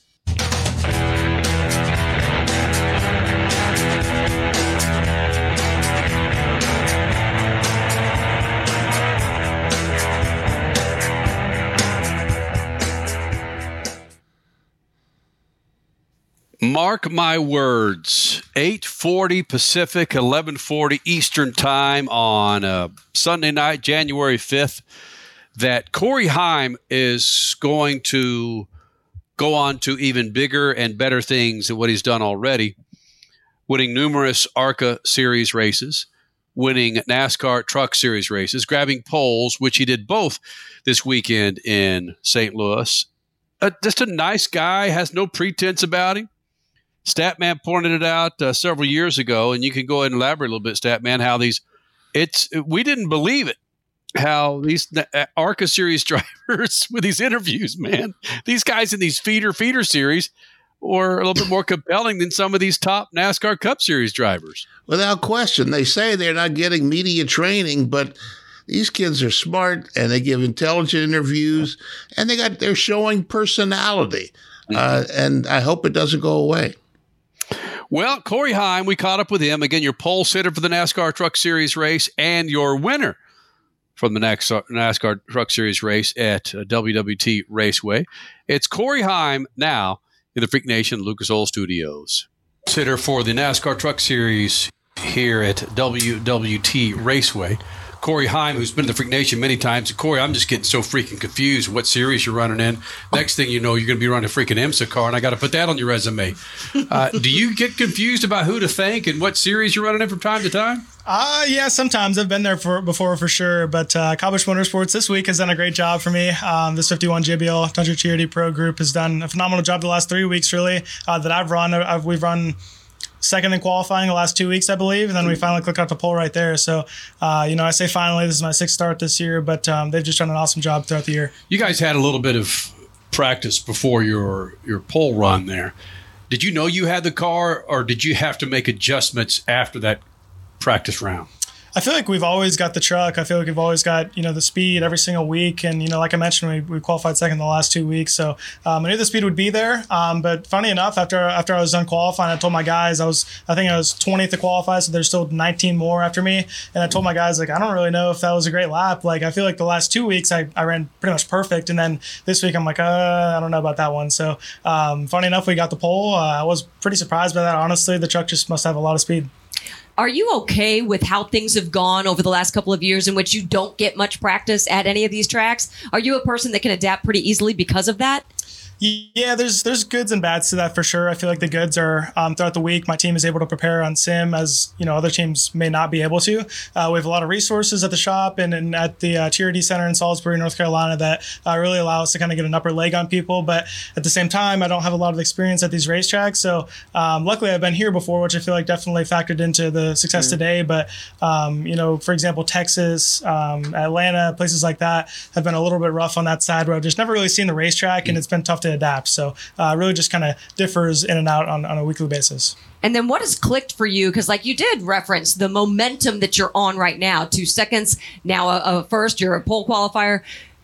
Mark my words, 8:40 Pacific, 11:40 Eastern Time on uh, Sunday night, January 5th, that Corey Heim is going to go on to even bigger and better things than what he's done already, winning numerous ARCA series races, winning NASCAR Truck Series races, grabbing poles, which he did both this weekend in St. Louis. Uh, just a nice guy, has no pretense about him. Statman pointed it out uh, several years ago, and you can go ahead and elaborate a little bit, Statman, how these it's we didn't believe it how these uh, ARCA series drivers with these interviews, man, these guys in these feeder feeder series or a little bit more compelling than some of these top NASCAR Cup Series drivers. Without question, they say they're not getting media training, but these kids are smart and they give intelligent interviews and they got they're showing personality. Mm-hmm. Uh, and I hope it doesn't go away. Well, Corey Heim, we caught up with him. Again, your pole sitter for the NASCAR Truck Series race and your winner from the NASCAR, NASCAR Truck Series race at uh, WWT Raceway. It's Corey Heim now in the Freak Nation Lucas Oil Studios. Sitter for the NASCAR Truck Series here at WWT Raceway. Corey Heim, who's been the Freak Nation many times. Corey, I'm just getting so freaking confused what series you're running in. Next thing you know, you're going to be running a freaking IMSA car, and I got to put that on your resume. Uh, do you get confused about who to thank and what series you're running in from time to time? Uh, yeah, sometimes I've been there for before for sure. But uh, Accomplish Motorsports this week has done a great job for me. Um, this 51 JBL Tundra Charity Pro Group has done a phenomenal job the last three weeks, really, uh, that I've run. I've, we've run second in qualifying the last two weeks, I believe, and then we finally clicked out the pole right there. So, uh, you know, I say finally, this is my sixth start this year, but um, they've just done an awesome job throughout the year. You guys had a little bit of practice before your your pole run there. Did you know you had the car, or did you have to make adjustments after that practice round? I feel like we've always got the truck. I feel like we've always got you know the speed every single week, and you know, like I mentioned, we, we qualified second the last two weeks, so um, I knew the speed would be there. Um, but funny enough, after after I was done qualifying, I told my guys I was I think I was 20th to qualify, so there's still 19 more after me, and I told my guys like I don't really know if that was a great lap. Like I feel like the last two weeks I, I ran pretty much perfect, and then this week I'm like uh, I don't know about that one. So um, funny enough, we got the pole. Uh, I was pretty surprised by that. Honestly, the truck just must have a lot of speed. Are you okay with how things have gone over the last couple of years in which you don't get much practice at any of these tracks? Are you a person that can adapt pretty easily because of that? Yeah, there's there's goods and bads to that for sure. I feel like the goods are um, throughout the week. My team is able to prepare on sim as you know other teams may not be able to. Uh, we have a lot of resources at the shop and, and at the uh, TRD Center in Salisbury, North Carolina, that uh, really allow us to kind of get an upper leg on people. But at the same time, I don't have a lot of experience at these racetracks, so um, luckily I've been here before, which I feel like definitely factored into the success Mm. today. But um, you know, for example, Texas, um, Atlanta, places like that have been a little bit rough on that side where I've just never really seen the racetrack, and it's been tough to adapt. So uh, really just kind of differs in and out on, on a weekly basis. And then what has clicked for you? Because, like you did reference the momentum that you're on right now two seconds, now a, a first, you're a pole qualifier.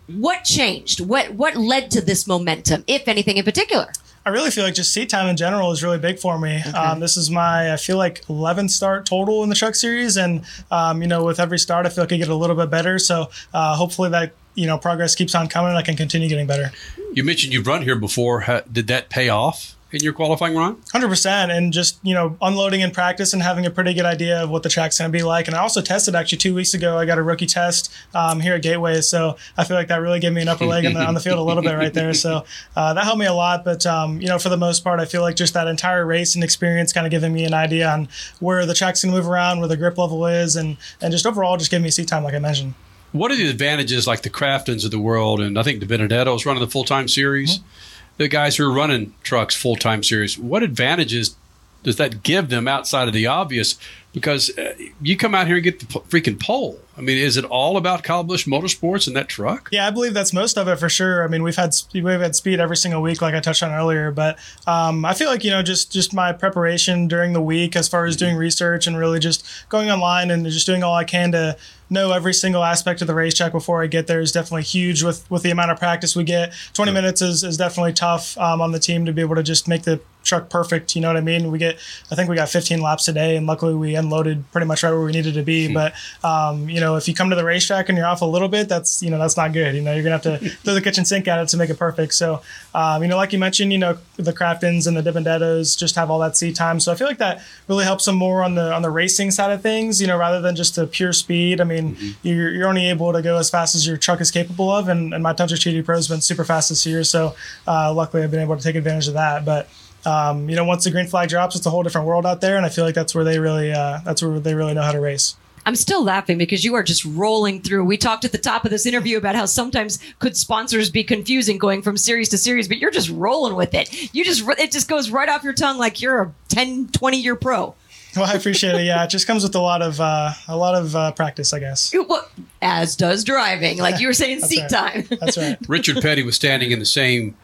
What changed? What what led to this momentum, if anything in particular? I really feel like just seat time in general is really big for me. Um, this is my, I feel like 11th start total in the truck series. And, um, you know, with every start, I feel like I get a little bit better. So uh, hopefully that, you know, progress keeps on coming and I can continue getting better. You mentioned you've run here before. Ha- Did that pay off in your qualifying run? Hundred percent, and just you know unloading in practice and having a pretty good idea of what the track's going to be like. And I also tested actually two weeks ago. I got a rookie test um, here at Gateway, so I feel like that really gave me an upper leg on the, on the field a little bit right there. So uh, that helped me a lot. But um, you know, for the most part, I feel like just that entire race and experience kind of giving me an idea on where the track's going to move around, where the grip level is, and and just overall just giving me seat time, like I mentioned. What are the advantages, like the Craftons of the world, and I think the Benedetto's running the full time series, the guys who are running trucks full time series? What advantages does that give them outside of the obvious? Because uh, you come out here and get the p- freaking pole. I mean, is it all about Kyle Busch Motorsports and that truck? Yeah, I believe that's most of it for sure. I mean, we've had we've had speed every single week, like I touched on earlier. But um, I feel like you know, just just my preparation during the week, as far as doing research and really just going online and just doing all I can to know every single aspect of the racetrack before I get there is definitely huge. With with the amount of practice we get, twenty minutes is, is definitely tough um, on the team to be able to just make the truck perfect. You know what I mean? We get, I think we got 15 laps today, and luckily we unloaded pretty much right where we needed to be. But um, you know, if you come to the racetrack and you're off a little bit, that's you know that's not good. You know, you're gonna have to throw the kitchen sink at it to make it perfect. So um, you know, like you mentioned, you know, the Craftons and the DiBenedettos just have all that seat time. So I feel like that really helps them more on the on the racing side of things. You know, rather than just the pure speed. I mean, you're, you're only able to go as fast as your truck is capable of, and, and my Tundra GT Pro has been super fast this year. So uh, luckily, I've been able to take advantage of that. But um, you know, once the green flag drops, it's a whole different world out there, and I feel like that's where they really uh, that's where they really know how to race. I'm still laughing because you are just rolling through. We talked at the top of this interview about how sometimes could sponsors be confusing going from series to series, but you're just rolling with it. You just it just goes right off your tongue like you're a 10, 20 year pro. Well, I appreciate it. Yeah, it just comes with a lot of uh, a lot of uh, practice, I guess. Well, as does driving, like you were saying, seat right. time. That's right. Richard Petty was standing in the same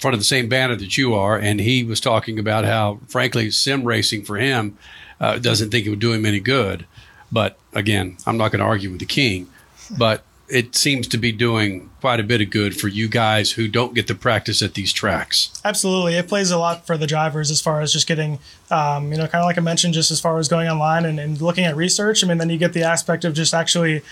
front of the same banner that you are, and he was talking about how, frankly, sim racing for him uh, doesn't think it would do him any good. But again, I'm not going to argue with the king, but it seems to be doing quite a bit of good for you guys who don't get to practice at these tracks. Absolutely, it plays a lot for the drivers as far as just getting, um, you know, kind of like I mentioned, just as far as going online and, and looking at research. I mean, then you get the aspect of just actually,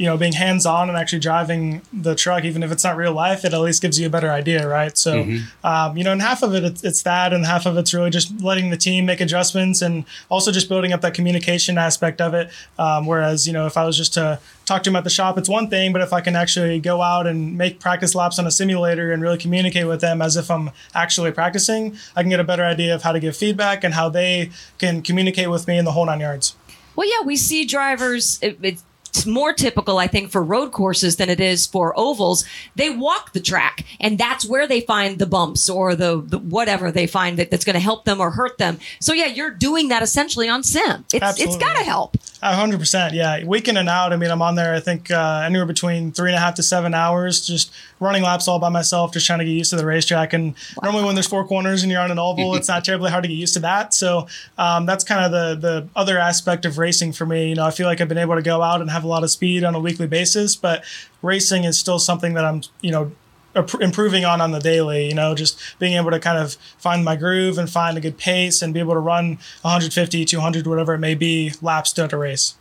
you know, being hands on and actually driving the truck, even if it's not real life, it at least gives you a better idea, right? So, Mhm. um, you know, and half of it it's, it's that, and half of it's really just letting the team make adjustments and also just building up that communication aspect of it. Um, whereas, you know, if I was just to talk to them at the shop, it's one thing, but if I can actually go out and make practice laps on a simulator and really communicate with them as if I'm actually practicing, I can get a better idea of how to give feedback and how they can communicate with me in the whole nine yards. Well, yeah, we see drivers. It, it's more typical, I think, for road courses than it is for ovals. They walk the track, and that's where they find the bumps or the, the whatever they find that, that's going to help them or hurt them. So, yeah, you're doing that essentially on sim. It's, it's got to help. A hundred percent, yeah. Week in and out. I mean, I'm on there. I think uh, anywhere between three and a half to seven hours, just running laps all by myself, just trying to get used to the racetrack. And normally, when there's four corners and you're on an oval, it's not terribly hard to get used to that. So um, that's kind of the the other aspect of racing for me. You know, I feel like I've been able to go out and have a lot of speed on a weekly basis, but racing is still something that I'm, you know, improving on on the daily you know just being able to kind of find my groove and find a good pace and be able to run 150 200 whatever it may be laps throughout a race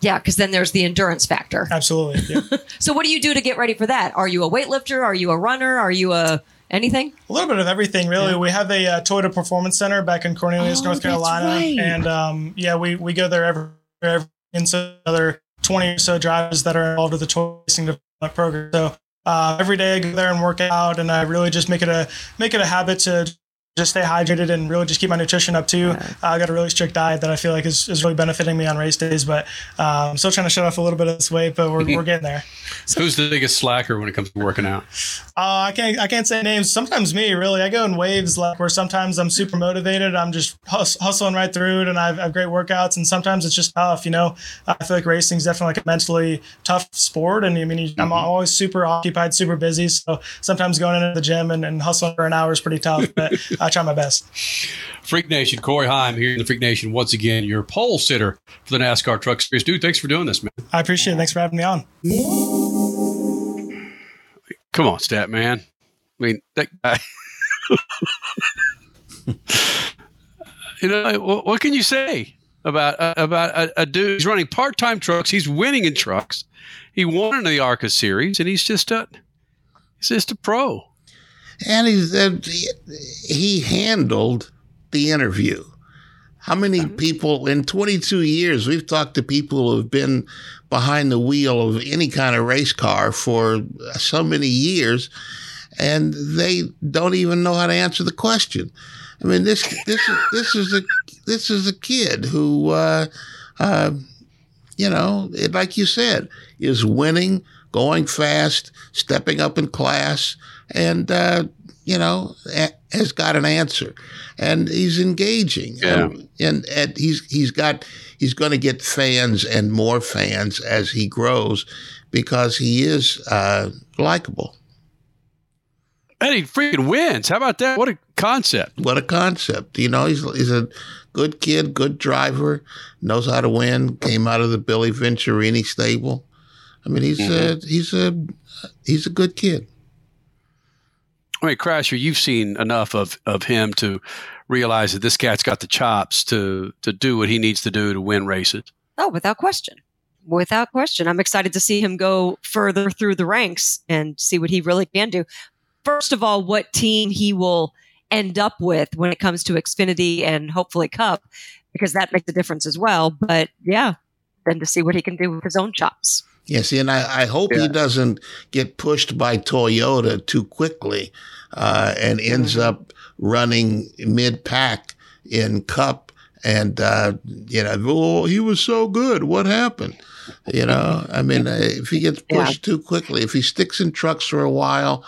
Yeah, because then there's the endurance factor. absolutely yeah. So, what do you do to get ready for that? Are you a weightlifter? Are you a runner? Are you a anything? a little bit of everything really we have a uh, toyota performance center back in cornelius Oh, north carolina right. and um, yeah we, we go there every, every and so another 20 or so drivers that are involved with the toy racing development program so uh, every day I go there and work out, and I really just make it a make it a habit to just stay hydrated and really just keep my nutrition up too. Uh, I got a really strict diet that I feel like is, is really benefiting me on race days, but um, I'm still trying to shut off a little bit of this weight, but we're, we're getting there. So who's the biggest slacker when it comes to working out? Uh, I can't I can't say names. Sometimes me really. I go in waves like where sometimes I'm super motivated. I'm just hus- hustling right through it, and I've, I've great workouts. And sometimes it's just tough. You know, I feel like racing is definitely like a mentally tough sport. And I mean, I'm Mm-hmm. always super occupied, super busy. So sometimes going into the gym and, and hustling for an hour is pretty tough. But I try my best. Freak Nation, Corey Heim here in the Freak Nation once again, your pole sitter for the NASCAR Truck Series. Dude, thanks for doing this, man. I appreciate it. Thanks for having me on. Come on, stat man. I mean, that guy. you know, what, what can you say about uh, about a, a dude? He's running part time trucks. He's winning in trucks. He won in the ARCA series, and he's just a he's just a pro. And he's, uh, he handled the interview. How many people in 22 years we've talked to people who have been behind the wheel of any kind of race car for so many years, and they don't even know how to answer the question. I mean this this is this is a this is a kid who, uh, uh, you know, it, like you said, is winning, going fast, stepping up in class, and uh, you know has got an answer, and he's engaging, Yeah. and, and and he's he's got he's going to get fans and more fans as he grows, because he is uh, likable. And he freaking wins. How about that? What a concept. What a concept. You know, he's he's a good kid, good driver, knows how to win. Came out of the Billy Venturini stable. I mean, he's a he's a he's a good kid. I mean, Crasher, you've seen enough of, of him to realize that this cat's got the chops to to do what he needs to do to win races. Oh, without question. Without question. I'm excited to see him go further through the ranks and see what he really can do. First of all, what team he will end up with when it comes to Xfinity and hopefully Cup, because that makes a difference as well. But yeah, then to see what he can do with his own chops. Yeah, see, and I, I hope he doesn't get pushed by Toyota too quickly uh, and ends up running mid pack in Cup. And, uh, you know, oh, he was so good. What happened? You know, I mean, uh, if he gets pushed too quickly, if he sticks in trucks for a while,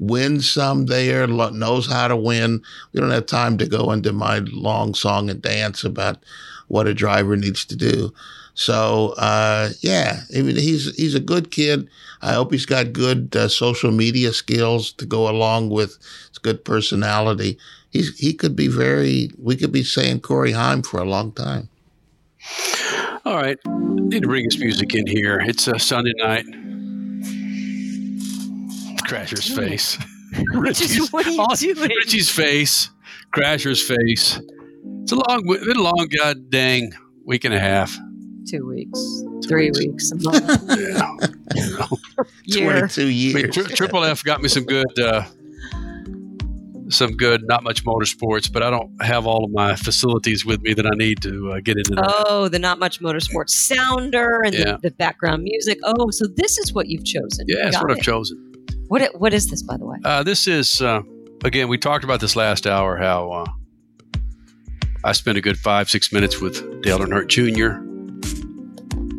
wins some there, knows how to win. We don't have time to go into my long song and dance about what a driver needs to do. So uh, yeah, I mean he's he's a good kid. I hope he's got good uh, social media skills to go along with his good personality. He's he could be very. We could be saying Corey Heim for a long time. All right, need to bring his music in here. It's a Sunday night. Crasher's face. Richie's, what are you doing? Richie's face. Crasher's face. It's a long, been a long, god dang week and a half. Two weeks, three weeks, a month. yeah. Year. Twenty-two years. I mean, tri- Triple F got me some good, uh, some good, not much motorsports, but I don't have all of my facilities with me that I need to uh, get into that. Oh, the not much motorsports sounder and Yeah. the, the background music. Oh, so this is what you've chosen. yeah, that's Got what I've chosen. What what is this, by the way? Uh, this is uh, again. We talked about this last hour. How uh, I spent a good five, six minutes with Dale Earnhardt Jr.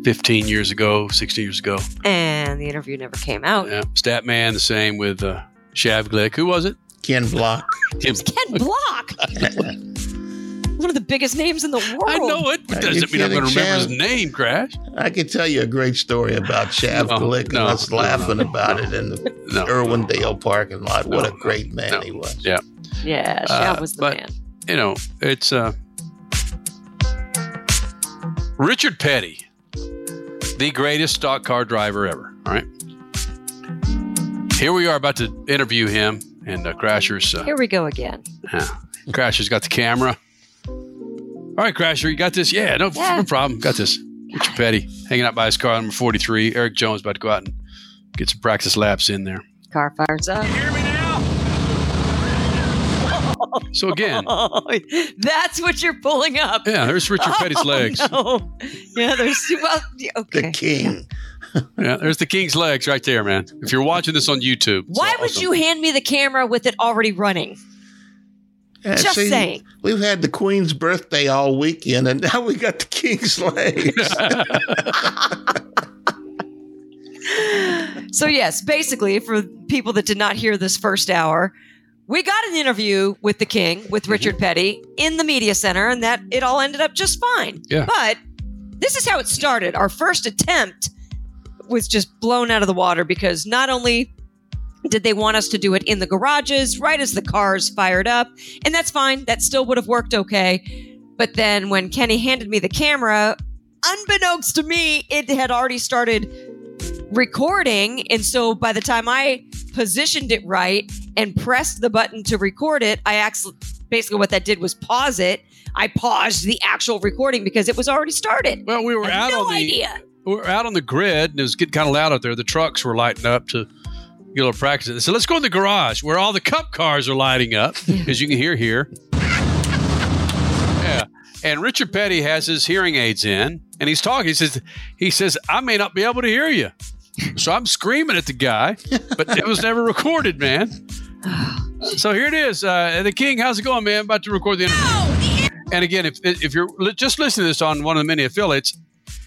Fifteen years ago, sixteen years ago. And the interview never came out. Yeah, Statman. The same with uh, Shav Glick. Who was it? Ken Block. Ken Ken Block, one of the biggest names in the world. I know it, but doesn't mean I'm going to remember his name. Crash. I could tell you a great story about Shav No, Glick and us no, laughing no. about it in the No. Irwindale parking lot. What a great man no. he was. Yeah. Yeah, Uh, Shav was the but- man. you know, it's uh, Richard Petty, the greatest stock car driver ever. All right. Here we are about to interview him, and uh, Crasher's uh, Here we go again. yeah, Crasher's got the camera. All right, Crasher, you got this? Yeah, no, Yeah. no problem. Got this. Richard Petty hanging out by his car, number 43. Erik Jones about to go out and get some practice laps in there. Car fires up. So again, Oh, that's what you're pulling up. yeah, there's Richard oh, Petty's Oh, legs. No. Yeah, there's well, yeah, The king. Yeah, there's the king's legs right there, man. If you're watching this on YouTube, it's Why would you hand me the camera with it already running? Yeah, Just see, saying. We've had the Queen's birthday all weekend, and now we got the King's legs. So, yes, basically, for people that did not hear this first hour, we got an interview with the king, Mm-hmm. with Richard Petty, in the media center, and that it all ended up just fine. Yeah. But this is how it started. Our first attempt was just blown out of the water because not only did they want us to do it in the garages right as the cars fired up, and that's fine, that still would have worked okay. But then when Kenny handed me the camera, unbeknownst to me, it had already started recording. And so by the time I positioned it right and pressed the button to record it, I actually basically what that did was pause it. I paused the actual recording because it was already started. Well, we were out no on the idea. we were out on the grid, and it was getting kind of loud out there. The trucks were lighting up to get a little practice. They said, "Let's go in the garage where all the cup cars are lighting up," as you can hear here. Yeah, and Richard Petty has his hearing aids in, and he's talking. He says, "He says I may not be able to hear you." So I'm screaming at the guy, but it was never recorded, man. So here it is. Uh, the King, how's it going, man? About to record the interview. And again, if if you're li- just listening to this on one of the many affiliates,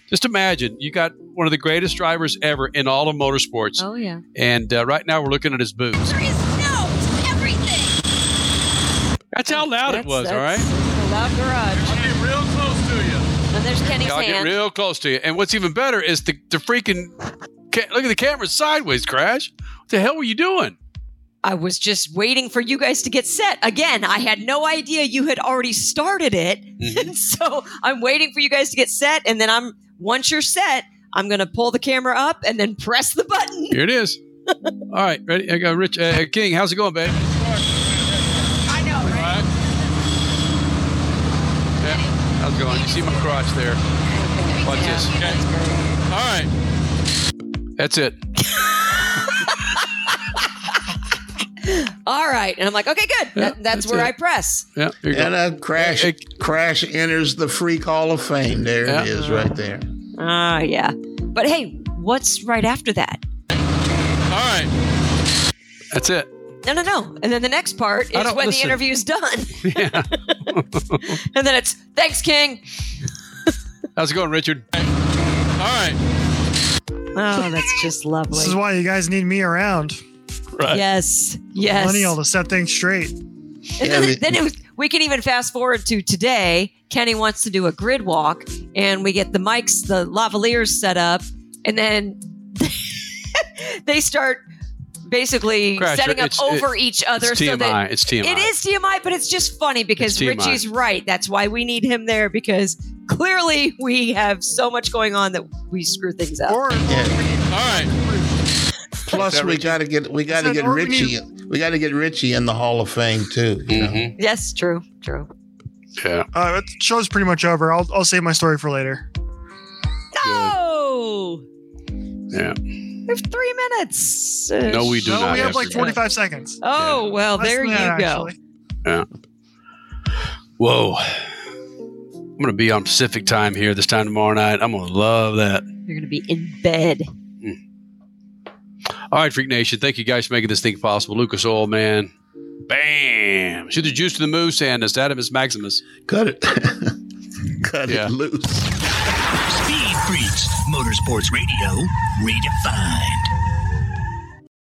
just imagine you got one of the greatest drivers ever in all of motorsports. Oh yeah. And uh, right now we're looking at his boots. That's how loud it was. All right. that's a Loud garage. I'll get real close to you. And there's Kenny's I'll get real close to you. And what's even better is the the freaking ca- look at the camera sideways. Crash. What the hell were you doing? I was just waiting for you guys to get set. Again, I had no idea you had already started it. Mm-hmm. And so I'm waiting for you guys to get set. And then I'm, once you're set, I'm going to pull the camera up and then press the button. Here it is. All right, ready? I got Rich uh, King. How's it going, babe? I know, right? Yeah. How's it going? You see my crotch there? Watch this. Okay. All right. That's it. All right. And I'm like, okay, good. That- that's, that's where it. I press. Yeah. You and go. uh, Crash Crash enters the Freak Hall of Fame. There Yeah. it is, right there. Ah, yeah. But hey, what's right after that? All right. That's it. No, no, no. And then the next part is when listen. the interview's done. Yeah. and then it's, thanks, King. How's it going, Richard? All right. Oh, that's just lovely. This is why you guys need me around. Right. Yes. Yes. Millennial to set things straight. And then, then it was, we can even fast forward to today. Kenny wants to do a grid walk, and we get the mics, the lavaliers set up, and then they start basically Crasher, setting up over it- each other. it's so TMI, that it's TMI. It is TMI, but it's just funny because Richie's right. That's why we need him there because clearly we have so much going on that we screw things up. All right. Plus, we got to get we got to get or we Richie. We got to get Richie in the Hall of Fame too. You know? yes, true, true. Yeah. Uh, the show's pretty much over. I'll, I'll save my story for later. No, Yeah. we have three minutes. No, we do No, not. we have like to. 45 seconds. Oh well, Less there you that, go. actually. Yeah. Whoa. I'm going to be on Pacific time here this time tomorrow night. I'm going to love that. You're gonna be in bed. All right, Freak Nation. Thank you guys for making this thing possible. Lucas Oil, man. Bam. Shoot the juice to the moose, and it's Adamus Maximus. Cut it. Cut Yeah. it loose. Speed Freaks, Motorsports Radio, redefined.